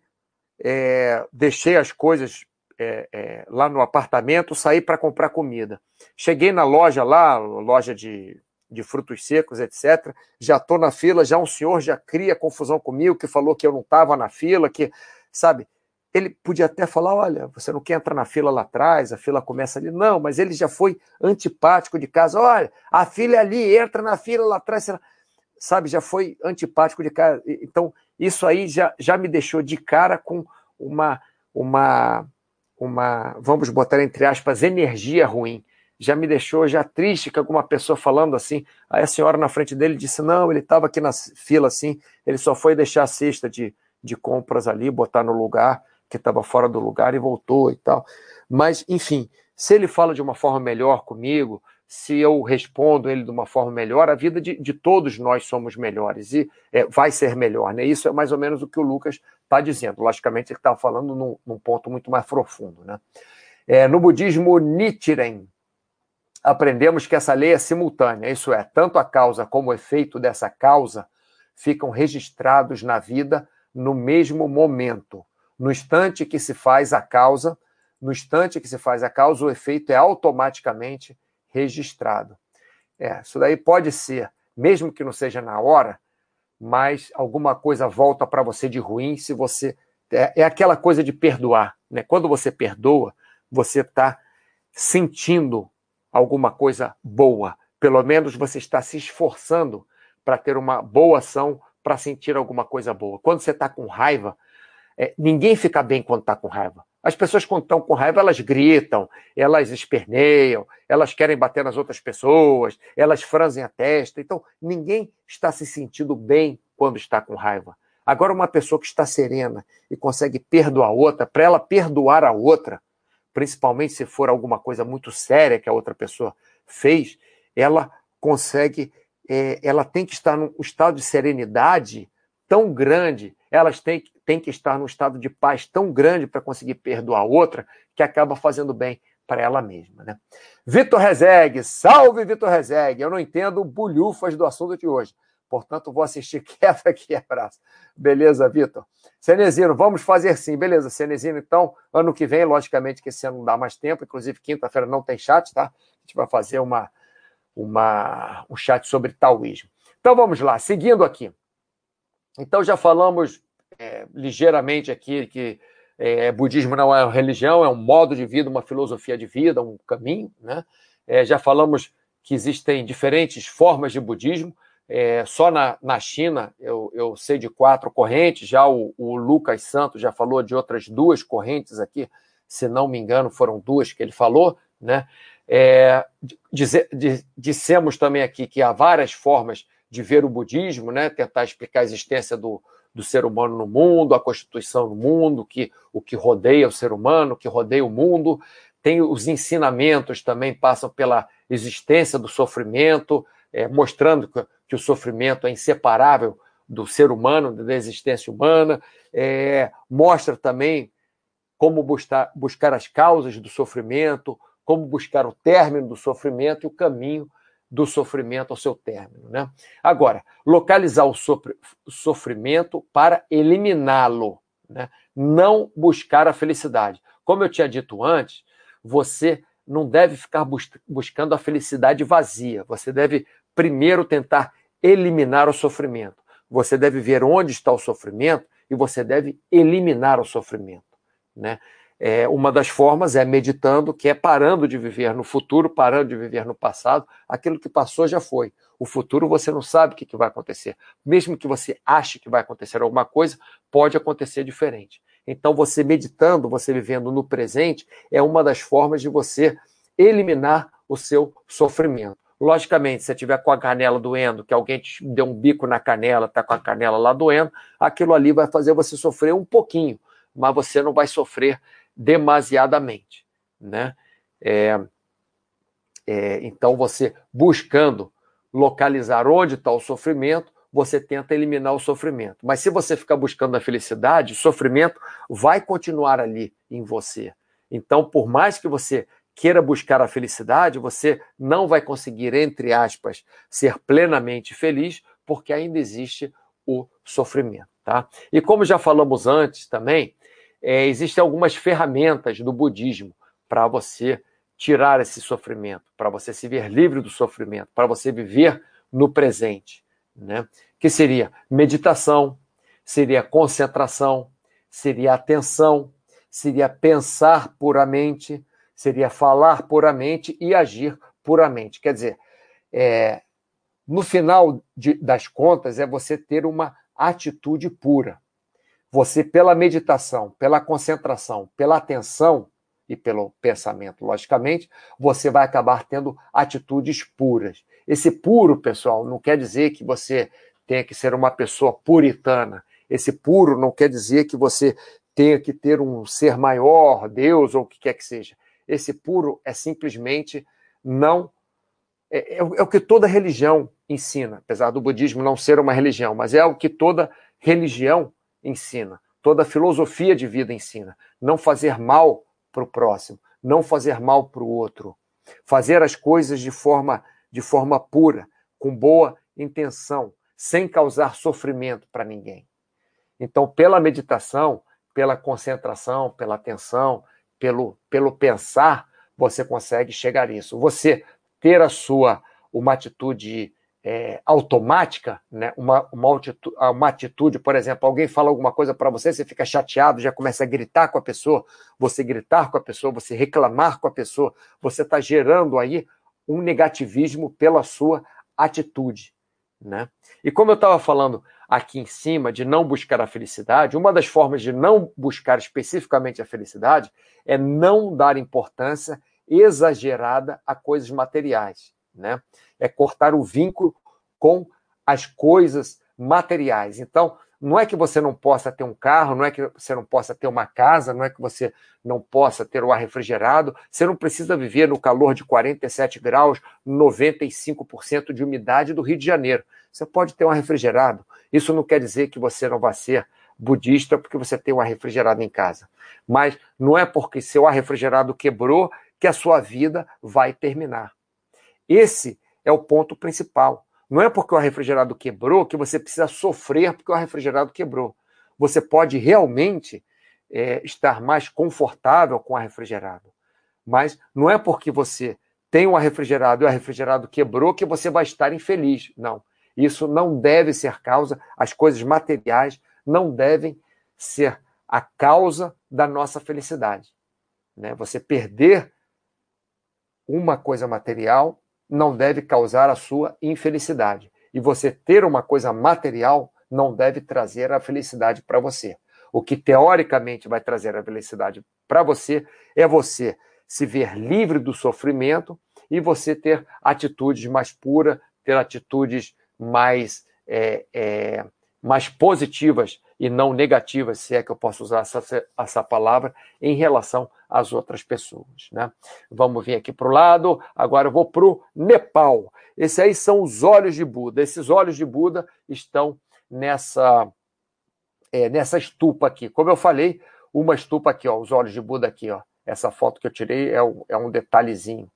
Speaker 1: é, deixei as coisas é, é, lá no apartamento, saí para comprar comida. Cheguei na loja lá, loja de, de frutos secos, etc. Já estou na fila, já um senhor já cria confusão comigo, que falou que eu não estava na fila, que, sabe, ele podia até falar: olha, você não quer entrar na fila lá atrás, a fila começa ali. Não, mas ele já foi antipático de casa. Olha, a fila é ali, entra na fila lá atrás. Sabe, já foi antipático de casa. Então, isso aí já, já me deixou de cara com uma, uma, uma, vamos botar entre aspas, energia ruim. Já me deixou já triste que alguma pessoa falando assim. Aí a senhora na frente dele disse: não, ele estava aqui na fila assim, ele só foi deixar a cesta de, de compras ali, botar no lugar que estava fora do lugar e voltou e tal. Mas, enfim, se ele fala de uma forma melhor comigo, se eu respondo ele de uma forma melhor, a vida de, de todos nós somos melhores e é, vai ser melhor. Né? Isso é mais ou menos o que o Lucas está dizendo. Logicamente, ele está falando num, num, ponto muito mais profundo. Né? É, no budismo Nichiren, aprendemos que essa lei é simultânea, isso é, tanto a causa como o efeito dessa causa ficam registrados na vida no mesmo momento. No instante que se faz a causa, no instante que se faz a causa, o efeito é automaticamente registrado. É, isso daí pode ser, mesmo que não seja na hora, mas alguma coisa volta para você de ruim se você. É, é, aquela coisa de perdoar. Né? Quando você perdoa, você está sentindo alguma coisa boa. Pelo menos você está se esforçando para ter uma boa ação, para sentir alguma coisa boa. Quando você está com raiva, é, ninguém fica bem quando está com raiva. As pessoas, quando estão com raiva, elas gritam, elas esperneiam, elas querem bater nas outras pessoas, elas franzem a testa. Então, ninguém está se sentindo bem quando está com raiva. Agora, uma pessoa que está serena e consegue perdoar a outra, para ela perdoar a outra, principalmente se for alguma coisa muito séria que a outra pessoa fez, ela consegue, é, ela tem que estar num estado de serenidade tão grande, elas têm, têm que estar num estado de paz tão grande para conseguir perdoar outra, que acaba fazendo bem para ela mesma. Né? Vitor Rezegue, salve Vitor Rezegue. Eu não entendo bulhufas do assunto de hoje, portanto vou assistir quebra aqui, abraço. Beleza, Vitor? Cenezino, vamos fazer sim, beleza. Cenezino, então, ano que vem, logicamente que esse ano não dá mais tempo, inclusive quinta-feira não tem chat, tá? A gente vai fazer uma, uma, um chat sobre taoísmo. Então vamos lá, seguindo aqui. Então já falamos é, ligeiramente aqui que é, budismo não é uma religião, é um modo de vida, uma filosofia de vida, um caminho. Né? É, já falamos que existem diferentes formas de budismo. É, só na, na China eu, eu sei de quatro correntes, já o, o Lucas Santos já falou de outras duas correntes aqui, se não me engano, foram duas que ele falou. Né? É, dizer, dissemos também aqui que há várias formas de ver o budismo, né? tentar explicar a existência do, do ser humano no mundo, a constituição no mundo, que, o que rodeia o ser humano, o que rodeia o mundo. Tem os ensinamentos também passam pela existência do sofrimento, é, mostrando que, que, o sofrimento é inseparável do ser humano, da existência humana. É, mostra também como buscar, buscar as causas do sofrimento, como buscar o término do sofrimento e o caminho do sofrimento ao seu término. Né? Agora, localizar o sofrimento para eliminá-lo, né? não buscar a felicidade. Como eu tinha dito antes, você não deve ficar bus buscando a felicidade vazia. Você deve primeiro tentar eliminar o sofrimento. Você deve ver onde está o sofrimento e você deve eliminar o sofrimento. Né? É, uma das formas é meditando, que é parando de viver no futuro, parando de viver no passado. Aquilo que passou já foi. O futuro você não sabe o que, que vai acontecer. Mesmo que você ache que vai acontecer alguma coisa, pode acontecer diferente. Então, você meditando, você vivendo no presente, é uma das formas de você eliminar o seu sofrimento. Logicamente, se você estiver com a canela doendo, que alguém te deu um bico na canela, está com a canela lá doendo, aquilo ali vai fazer você sofrer um pouquinho, mas você não vai sofrer demasiadamente, né? É, é, então você buscando localizar onde está o sofrimento, você tenta eliminar o sofrimento. Mas se você ficar buscando a felicidade, o sofrimento vai continuar ali em você. Então, por mais que você queira buscar a felicidade, você não vai conseguir, entre aspas, ser plenamente feliz, porque ainda existe o sofrimento. Tá? E como já falamos antes também, é, existem algumas ferramentas do budismo para você tirar esse sofrimento, para você se ver livre do sofrimento, para você viver no presente, né? Que seria meditação, seria concentração, seria atenção, seria pensar puramente, seria falar puramente e agir puramente. Quer dizer, é, no final de, das contas, é você ter uma atitude pura. Você, pela meditação, pela concentração, pela atenção e pelo pensamento, logicamente, você vai acabar tendo atitudes puras. Esse puro, pessoal, não quer dizer que você tenha que ser uma pessoa puritana. Esse puro não quer dizer que você tenha que ter um ser maior, Deus ou o que quer que seja. Esse puro é simplesmente não. É, é, é, o que toda religião ensina, apesar do budismo não ser uma religião, mas é o que toda religião ensina, toda filosofia de vida ensina. Não fazer mal para o próximo, não fazer mal para o outro. Fazer as coisas de forma, de forma pura, com boa intenção, sem causar sofrimento para ninguém. Então, pela meditação, pela concentração, pela atenção, pelo, pelo pensar, você consegue chegar a isso. Você ter a sua uma atitude é, automática, né? uma, uma, atitude, uma atitude, por exemplo, alguém fala alguma coisa para você, você fica chateado, já começa a gritar com a pessoa, você gritar com a pessoa, você reclamar com a pessoa, você está gerando aí um negativismo pela sua atitude. Né? E como eu estava falando aqui em cima de não buscar a felicidade, uma das formas de não buscar especificamente a felicidade é não dar importância exagerada a coisas materiais, né? É cortar o vínculo com as coisas materiais. Então, não é que você não possa ter um carro, não é que você não possa ter uma casa, não é que você não possa ter o ar refrigerado, você não precisa viver no calor de 47 graus, 95% de umidade do Rio de Janeiro. Você pode ter um ar refrigerado. Isso não quer dizer que você não vai ser budista porque você tem um ar refrigerado em casa. Mas não é porque seu ar refrigerado quebrou que a sua vida vai terminar. Esse é o ponto principal. Não é porque o refrigerado quebrou que você precisa sofrer porque o refrigerado quebrou. Você pode realmente é, estar mais confortável com o refrigerado. Mas não é porque você tem um refrigerado e o refrigerado quebrou que você vai estar infeliz. Não. Isso não deve ser causa, as coisas materiais não devem ser a causa da nossa felicidade. Né? Você perder uma coisa material não deve causar a sua infelicidade. E você ter uma coisa material não deve trazer a felicidade para você. O que teoricamente vai trazer a felicidade para você é você se ver livre do sofrimento e você ter atitudes mais puras, ter atitudes mais, é, é, mais positivas e não negativas, se é que eu posso usar essa, essa palavra, em relação às outras pessoas. Né? Vamos vir aqui para o lado, agora eu vou para o Nepal. Esses aí são os olhos de Buda. Esses olhos de Buda estão nessa, é, nessa estupa aqui. Como eu falei, uma estupa aqui, ó, os olhos de Buda aqui. Ó. Essa foto que eu tirei é, um, é um detalhezinho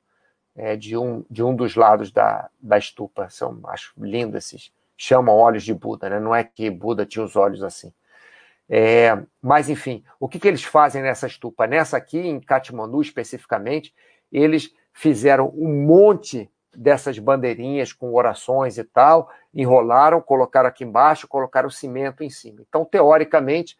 Speaker 1: é, de, um, de um dos lados da, da estupa. São, acho lindo esses chamam olhos de Buda, né? Não é que Buda tinha os olhos assim. É, mas, enfim, o que, que eles fazem nessa estupa? Nessa aqui, em Katmandu especificamente, eles fizeram um monte dessas bandeirinhas com orações e tal, enrolaram, colocaram aqui embaixo, colocaram cimento em cima. Então, teoricamente,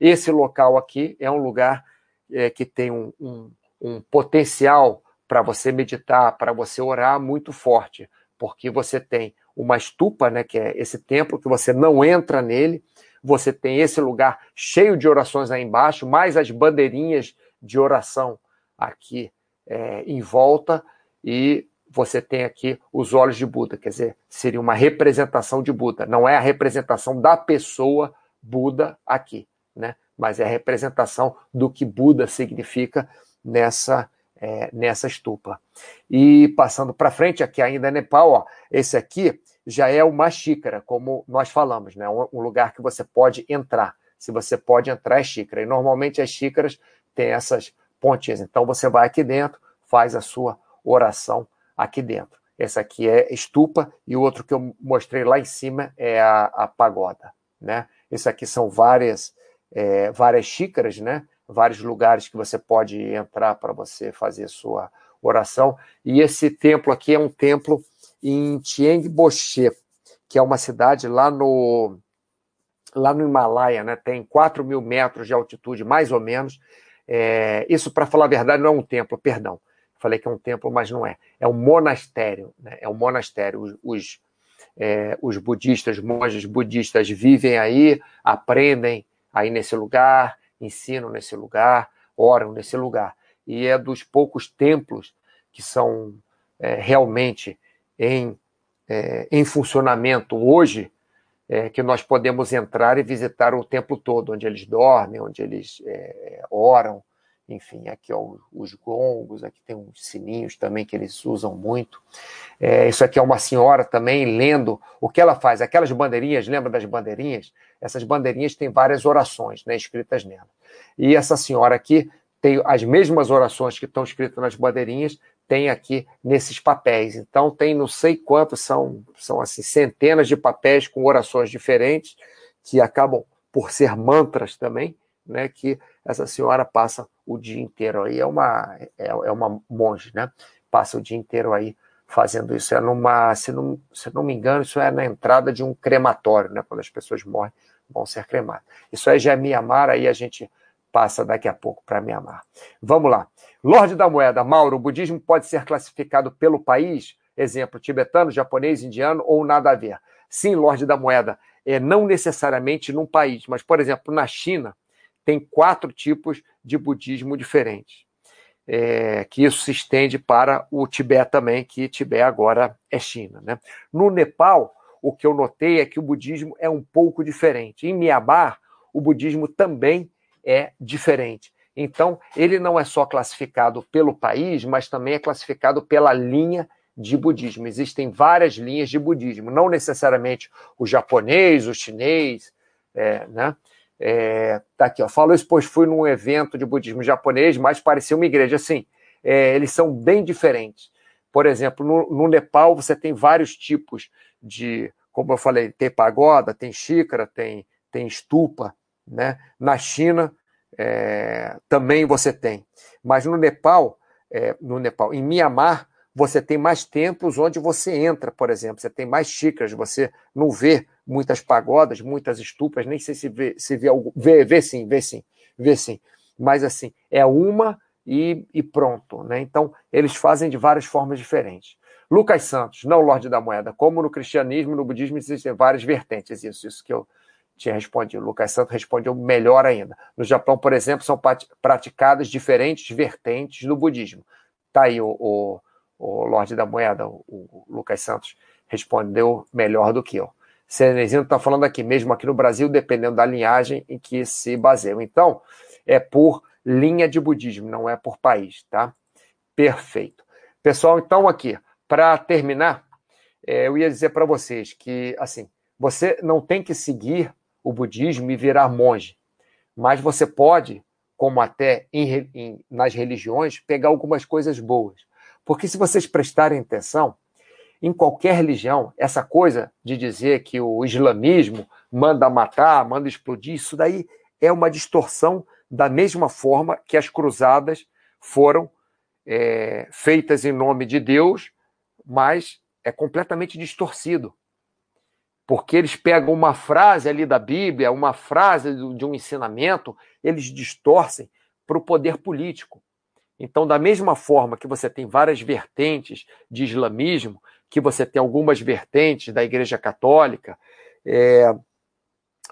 Speaker 1: esse local aqui é um lugar é, que tem um, um, um potencial para você meditar, para você orar muito forte, porque você tem uma estupa, né, que é esse templo, que você não entra nele, você tem esse lugar cheio de orações aí embaixo, mais as bandeirinhas de oração aqui é, em volta, e você tem aqui os olhos de Buda, quer dizer, seria uma representação de Buda, não é a representação da pessoa Buda aqui, né? mas é a representação do que Buda significa nessa é, nessa estupa. E passando para frente, aqui ainda é Nepal, ó, esse aqui já é uma xícara, como nós falamos, né? um lugar que você pode entrar. Se você pode entrar, é xícara. E normalmente as xícaras têm essas pontinhas. Então você vai aqui dentro, faz a sua oração aqui dentro. Essa aqui é estupa e o outro que eu mostrei lá em cima é a, a pagoda, né? Isso aqui são várias é, várias xícaras, né? Vários lugares que você pode entrar para você fazer sua oração. E esse templo aqui é um templo em Tiengboche, que é uma cidade lá no lá no Himalaia, né? Tem 4 mil metros de altitude, mais ou menos. É, isso, para falar a verdade, não é um templo, perdão. Falei que é um templo, mas não é. É um monastério. Né? É um monastério. Os, os, é, os budistas, monges budistas vivem aí, aprendem aí nesse lugar, ensinam nesse lugar, oram nesse lugar. E é dos poucos templos que são é, realmente em, é, em funcionamento hoje é, que nós podemos entrar e visitar o templo todo, onde eles dormem, onde eles é, oram, enfim, aqui ó, os gongos, aqui tem uns sininhos também que eles usam muito. É, isso aqui é uma senhora também lendo o que ela faz. Aquelas bandeirinhas, lembra das bandeirinhas? Essas bandeirinhas têm várias orações né, escritas nela. E essa senhora aqui tem as mesmas orações que estão escritas nas bandeirinhas, tem aqui nesses papéis. Então tem não sei quantos, são, são assim, centenas de papéis com orações diferentes, que acabam por ser mantras também, né? Que essa senhora passa o dia inteiro aí, é uma, é, é uma monge, né? Passa o dia inteiro aí fazendo isso. É numa, se não, se não me engano, isso é na entrada de um crematório, né? Quando as pessoas morrem, vão ser cremadas. Isso aí já é Mianmar, aí a gente passa daqui a pouco para Mianmar. Vamos lá. Lorde da Moeda, Mauro, o budismo pode ser classificado pelo país? Exemplo, tibetano, japonês, indiano ou nada a ver? Sim, Lorde da Moeda, é, não necessariamente num país, mas, por exemplo, na China, tem quatro tipos de budismo diferentes. É, que isso se estende para o Tibete também, que Tibete agora é China. Né? No Nepal, o que eu notei é que o budismo é um pouco diferente. Em Myanmar, o budismo também é diferente. Então, ele não é só classificado pelo país, mas também é classificado pela linha de budismo. Existem várias linhas de budismo, não necessariamente o japonês, o chinês, é, né? É, tá aqui, ó. Falou isso, pois fui num evento de budismo japonês, mas parecia uma igreja. Assim, é, eles são bem diferentes. Por exemplo, no, no Nepal você tem vários tipos de, como eu falei, tem pagoda, tem xícara, tem, tem estupa, né? Na China é, também você tem. Mas no Nepal, é, no Nepal, em Mianmar, você tem mais templos onde você entra, por exemplo. Você tem mais xícaras, você não vê muitas pagodas, muitas estupas, nem sei se vê, se vê algo. Vê, vê sim, vê sim, vê sim. Mas assim, é uma e, e pronto. Né? Então, eles fazem de várias formas diferentes. Lucas Santos, não Lorde da Moeda, como no cristianismo, no budismo existem várias vertentes, isso, isso que eu tinha respondido. Lucas Santos respondeu melhor ainda. No Japão, por exemplo, são praticadas diferentes vertentes do budismo. Tá aí o, o, o Lorde da Moeda, o, Lucas Santos, respondeu melhor do que eu. Cenezino está falando aqui, mesmo aqui no Brasil, dependendo da linhagem em que se baseia. Então, é por linha de budismo, não é por país, tá? Perfeito. Pessoal, então aqui, para terminar, é, eu ia dizer para vocês que, assim, você não tem que seguir o budismo e virar monge. Mas você pode, como até em, em, nas religiões, pegar algumas coisas boas. Porque se vocês prestarem atenção, em qualquer religião, essa coisa de dizer que o islamismo manda matar, manda explodir, isso daí é uma distorção da mesma forma que as cruzadas foram é, feitas em nome de Deus, mas é completamente distorcido porque eles pegam uma frase ali da Bíblia, uma frase de um ensinamento, eles distorcem para o poder político. Então, da mesma forma que você tem várias vertentes de islamismo, que você tem algumas vertentes da Igreja Católica, é,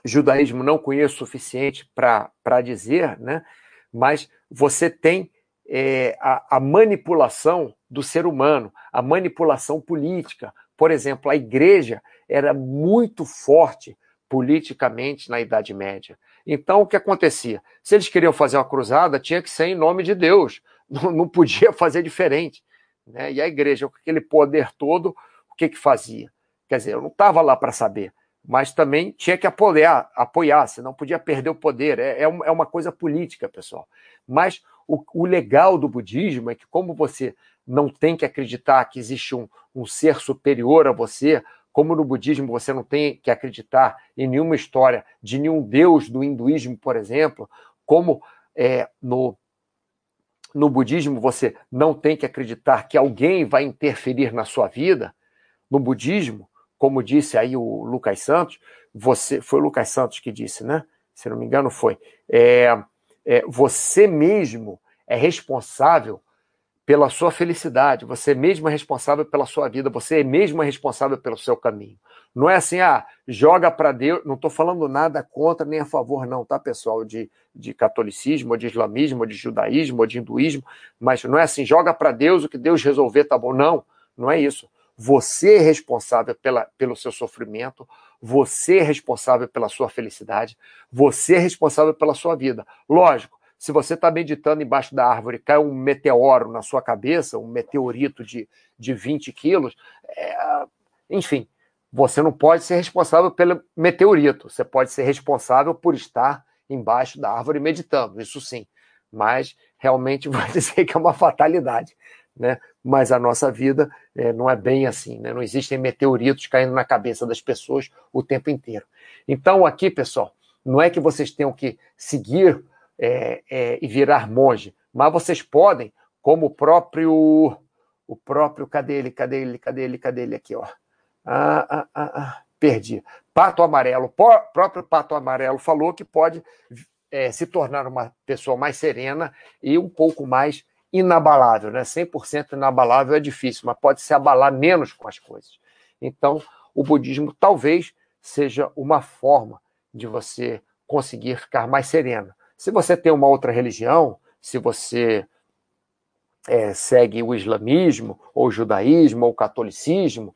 Speaker 1: judaísmo não conheço o suficiente para dizer, né? mas você tem é, a, a manipulação do ser humano, a manipulação política. Por exemplo, a igreja era muito forte politicamente na Idade Média. Então, o que acontecia? Se eles queriam fazer uma cruzada, tinha que ser em nome de Deus, não, podia fazer diferente. Né? E a igreja, com aquele poder todo, o que, que fazia? Quer dizer, eu não estava lá para saber, mas também tinha que apoiar, apoiar, senão podia perder o poder. É, é, é uma coisa política, pessoal. Mas o, o, legal do budismo é que, como você não tem que acreditar que existe um, um ser superior a você, como no budismo você não tem que acreditar em nenhuma história de nenhum deus do hinduísmo, por exemplo, como é, no, no budismo você não tem que acreditar que alguém vai interferir na sua vida, no budismo, como disse aí o Lucas Santos, você foi o Lucas Santos que disse, né? Se não me engano, foi. É, é, você mesmo é responsável pela sua felicidade, você mesmo é responsável pela sua vida, você mesmo é responsável pelo seu caminho. Não é assim, ah, joga para Deus. Não estou falando nada contra nem a favor, não, tá, pessoal? De, de catolicismo, ou de islamismo, ou de judaísmo, ou de hinduísmo, mas não é assim, joga para Deus o que Deus resolver, tá bom? Não, não é isso. Você é responsável pela, pelo seu sofrimento, você é responsável pela sua felicidade, você é responsável pela sua vida. Lógico, se você está meditando embaixo da árvore cai um meteoro na sua cabeça, um meteorito de, de 20 quilos, é, enfim, você não pode ser responsável pelo meteorito, você pode ser responsável por estar embaixo da árvore meditando, isso sim. Mas realmente vai dizer que é uma fatalidade, né? Mas a nossa vida é, não é bem assim, né? Não existem meteoritos caindo na cabeça das pessoas o tempo inteiro. Então, aqui, pessoal, não é que vocês tenham que seguir é, é, e virar monge, mas vocês podem, como o próprio. O próprio. Cadê ele? Cadê ele? Cadê ele? Cadê ele aqui, ó? Ah, ah, ah, ah, perdi. Pato Amarelo, o próprio Pato Amarelo falou que pode é, se tornar uma pessoa mais serena e um pouco mais inabalável, né? 100% inabalável é difícil, mas pode se abalar menos com as coisas. Então, o budismo talvez seja uma forma de você conseguir ficar mais sereno. Se você tem uma outra religião, se você é, segue o islamismo, ou o judaísmo, ou o catolicismo,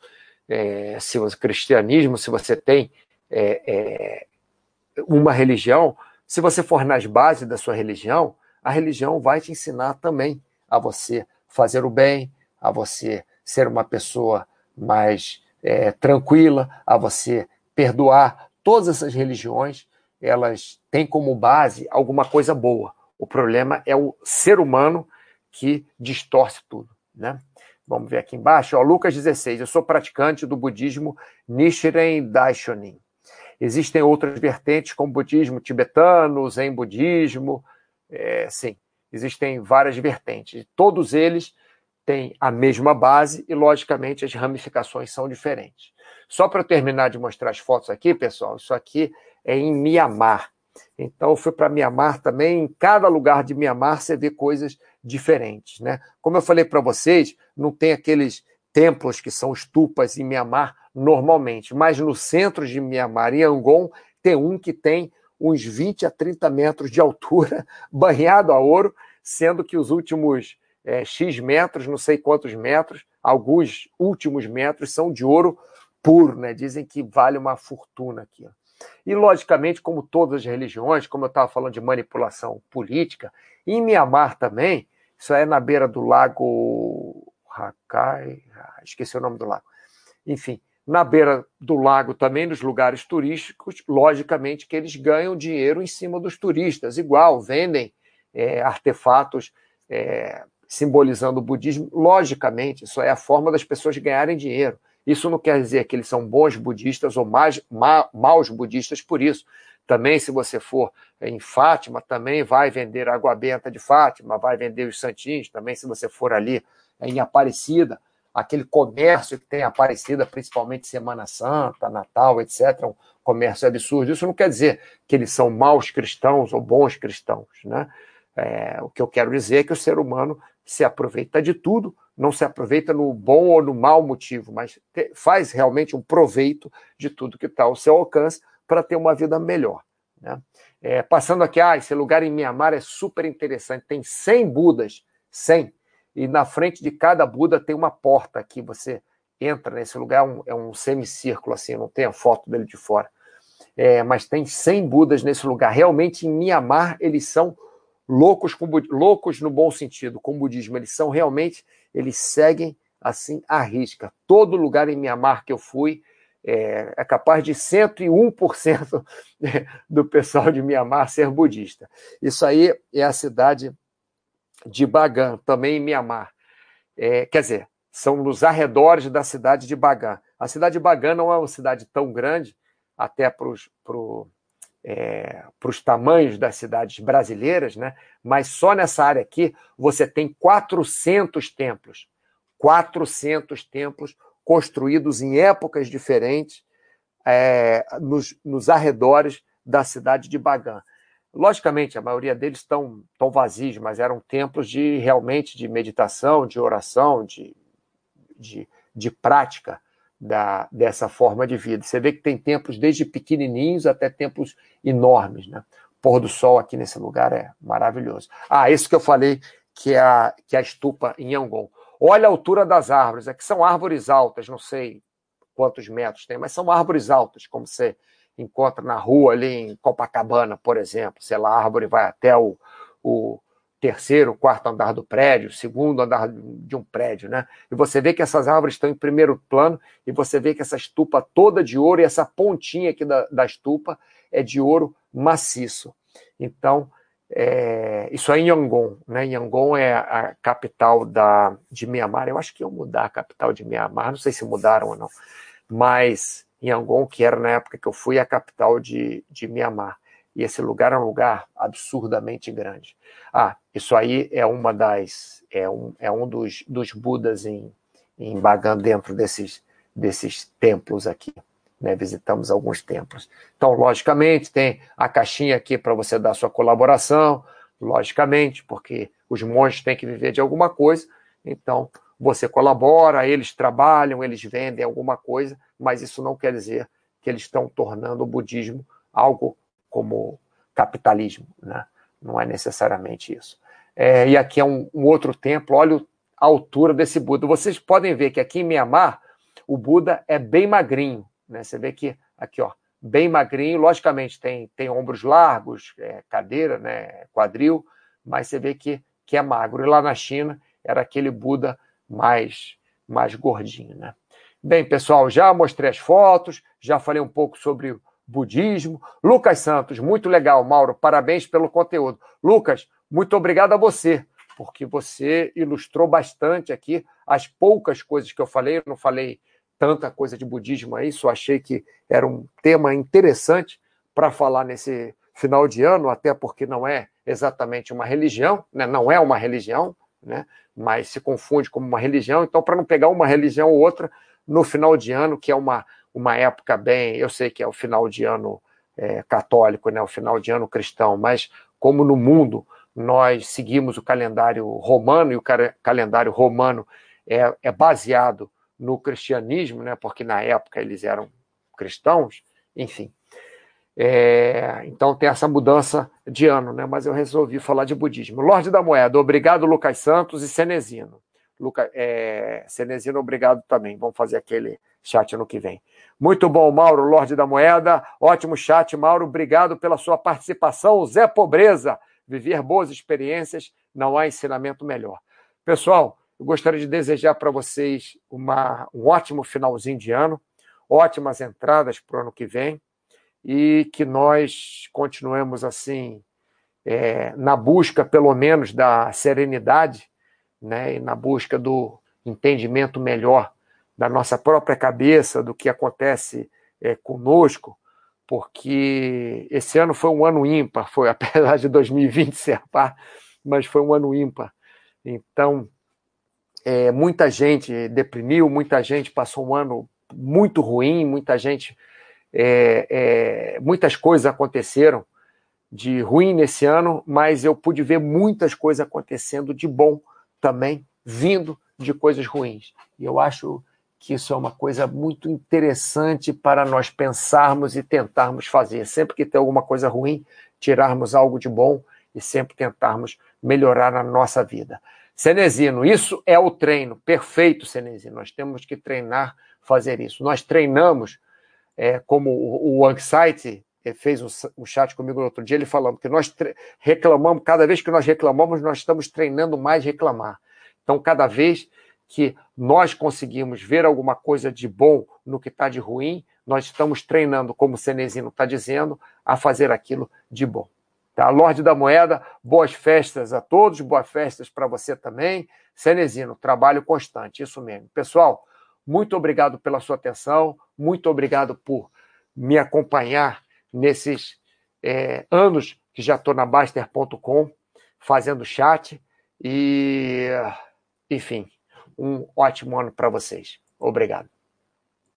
Speaker 1: é, se o cristianismo, se você tem é, é, uma religião, se você for nas bases da sua religião, a religião vai te ensinar também a você fazer o bem, a você ser uma pessoa mais é, tranquila, a você perdoar. Todas essas religiões, elas têm como base alguma coisa boa. O problema é o ser humano que distorce tudo, né? Vamos ver aqui embaixo, ó, Lucas 16. Eu sou praticante do budismo Nichiren Daishonin. Existem outras vertentes, como budismo tibetano, zen budismo. É, sim, existem várias vertentes. Todos eles têm a mesma base e, logicamente, as ramificações são diferentes. Só para terminar de mostrar as fotos aqui, pessoal, isso aqui é em Mianmar. Então, eu fui para Mianmar também. Em cada lugar de Mianmar você vê coisas diferentes. Né? Como eu falei para vocês, não tem aqueles templos que são estupas em Mianmar normalmente, mas no centro de Mianmar, em Yangon, tem um que tem uns 20 a 30 metros de altura, banhado a ouro, sendo que os últimos é, X metros, não sei quantos metros, alguns últimos metros são de ouro puro, né? Dizem que vale uma fortuna aqui. E, logicamente, como todas as religiões, como eu estava falando de manipulação política, em Mianmar também, isso é na beira do lago Hakai, ah, esqueci o nome do lago. Enfim, na beira do lago também, nos lugares turísticos, logicamente que eles ganham dinheiro em cima dos turistas, igual, vendem é, artefatos é, simbolizando o budismo. Logicamente, isso é a forma das pessoas ganharem dinheiro. Isso não quer dizer que eles são bons budistas ou mais, ma, maus budistas por isso. Também, se você for em Fátima, também vai vender água benta de Fátima, vai vender os santinhos. Também, se você for ali em Aparecida, aquele comércio que tem Aparecida, principalmente Semana Santa, Natal, etc., um comércio absurdo. Isso não quer dizer que eles são maus cristãos ou bons cristãos. Né? É, o que eu quero dizer é que o ser humano se aproveita de tudo, não se aproveita no bom ou no mau motivo, mas faz realmente um proveito de tudo que está ao seu alcance para ter uma vida melhor. Né? É, passando aqui, ah, esse lugar em Mianmar é super interessante, tem 100 Budas, 100, e na frente de cada Buda tem uma porta que você entra nesse lugar, é um, é um semicírculo assim, não tem a foto dele de fora. É, mas tem 100 Budas nesse lugar. Realmente, em Mianmar, eles são loucos, com, loucos no bom sentido, com o budismo. Eles são realmente, eles seguem assim à risca. Todo lugar em Mianmar que eu fui, é, é capaz de 101% do pessoal de Mianmar ser budista. Isso aí é a cidade de Bagan, também em Mianmar. É, quer dizer, são nos arredores da cidade de Bagan. A cidade de Bagan não é uma cidade tão grande, até para os pro, é, tamanhos das cidades brasileiras, né? mas só nessa área aqui você tem 400 templos. 400 templos construídos em épocas diferentes é, nos, nos arredores da cidade de Bagan. Logicamente, a maioria deles estão, estão vazios, mas eram templos de realmente de meditação, de oração, de, de, de prática da, dessa forma de vida. Você vê que tem templos desde pequenininhos até templos enormes. Né? O pôr do sol aqui nesse lugar é maravilhoso. Ah, isso que eu falei, que é a, que é a estupa em Yangon. Olha a altura das árvores. Aqui são árvores altas, não sei quantos metros tem, mas são árvores altas, como você encontra na rua ali em Copacabana, por exemplo. Sei lá, a árvore vai até o, o terceiro, quarto andar do prédio, segundo andar de um prédio, né? E você vê que essas árvores estão em primeiro plano e você vê que essa estupa toda de ouro e essa pontinha aqui da, da estupa é de ouro maciço. Então, é, isso é em Yangon, né? Yangon é a capital da, de Mianmar. Eu acho que iam mudar a capital de Mianmar, não sei se mudaram ou não, mas Yangon, que era na época que eu fui, é a capital de, de Mianmar. E esse lugar é um lugar absurdamente grande. Ah, isso aí é uma das é um, é um dos, dos Budas em, em Bagan dentro desses, desses templos aqui né, visitamos alguns templos. Então, logicamente, tem a caixinha aqui para você dar sua colaboração, logicamente, porque os monges têm que viver de alguma coisa, então você colabora, eles trabalham, eles vendem alguma coisa, mas isso não quer dizer que eles estão tornando o budismo algo como capitalismo, né? não é necessariamente isso. É, e aqui é um, um outro templo, olha a altura desse Buda. Vocês podem ver que aqui em Mianmar, o Buda é bem magrinho, né? Você vê que aqui, ó, bem magrinho, logicamente tem, tem ombros largos, é, cadeira, né, quadril, mas você vê que, que é magro. E lá na China era aquele Buda mais, mais gordinho. Né? Bem, pessoal, já mostrei as fotos, já falei um pouco sobre budismo. Lucas Santos, muito legal, Mauro, parabéns pelo conteúdo. Lucas, muito obrigado a você, porque você ilustrou bastante aqui as poucas coisas que eu falei. Eu não falei tanta coisa de budismo aí, só achei que era um tema interessante para falar nesse final de ano, até porque não é exatamente uma religião, né? não é uma religião, né? mas se confunde como uma religião, então para não pegar uma religião ou outra no final de ano, que é uma, uma época bem, eu sei que é o final de ano é, católico, né? o final de ano cristão, mas como no mundo nós seguimos o calendário romano, e o calendário romano é, é baseado no cristianismo, né, porque na época eles eram cristãos, enfim. É, então tem essa mudança de ano, né, mas eu resolvi falar de budismo. Lorde da Moeda, obrigado, Lucas Santos e Cenezino. Luca, é, Cenezino, obrigado também. Vamos fazer aquele chat ano que vem. Muito bom, Mauro, Lorde da Moeda. Ótimo chat, Mauro. Obrigado pela sua participação. Zé Pobreza, viver boas experiências, não há ensinamento melhor. Pessoal, eu gostaria de desejar para vocês uma, um ótimo finalzinho de ano, ótimas entradas para o ano que vem e que nós continuemos assim é, na busca, pelo menos, da serenidade, né, e na busca do entendimento melhor da nossa própria cabeça, do que acontece é, conosco, porque esse ano foi um ano ímpar, foi apesar de 2020 ser par, mas foi um ano ímpar. Então, é, muita gente deprimiu, muita gente passou um ano muito ruim, muita gente. É, é, muitas coisas aconteceram de ruim nesse ano, mas eu pude ver muitas coisas acontecendo de bom também, vindo de coisas ruins. E eu acho que isso é uma coisa muito interessante para nós pensarmos e tentarmos fazer. Sempre que tem alguma coisa ruim, tirarmos algo de bom e sempre tentarmos melhorar a nossa vida. Cenezino, isso é o treino. Perfeito, Cenezino. Nós temos que treinar, fazer isso. Nós treinamos, é, como o, o Anxiety é, fez um, um, chat comigo no outro dia, ele falando que nós reclamamos, cada vez que nós reclamamos, nós estamos treinando mais reclamar. Então, cada vez que nós conseguimos ver alguma coisa de bom no que está de ruim, nós estamos treinando, como o Cenezino está dizendo, a fazer aquilo de bom. Tá? Lorde da Moeda, boas festas a todos, boas festas para você também. Cenezino, trabalho constante, isso mesmo. Pessoal, muito obrigado pela sua atenção, muito obrigado por me acompanhar nesses é, anos que já estou na Baster.com fazendo chat e, enfim, um ótimo ano para vocês. Obrigado.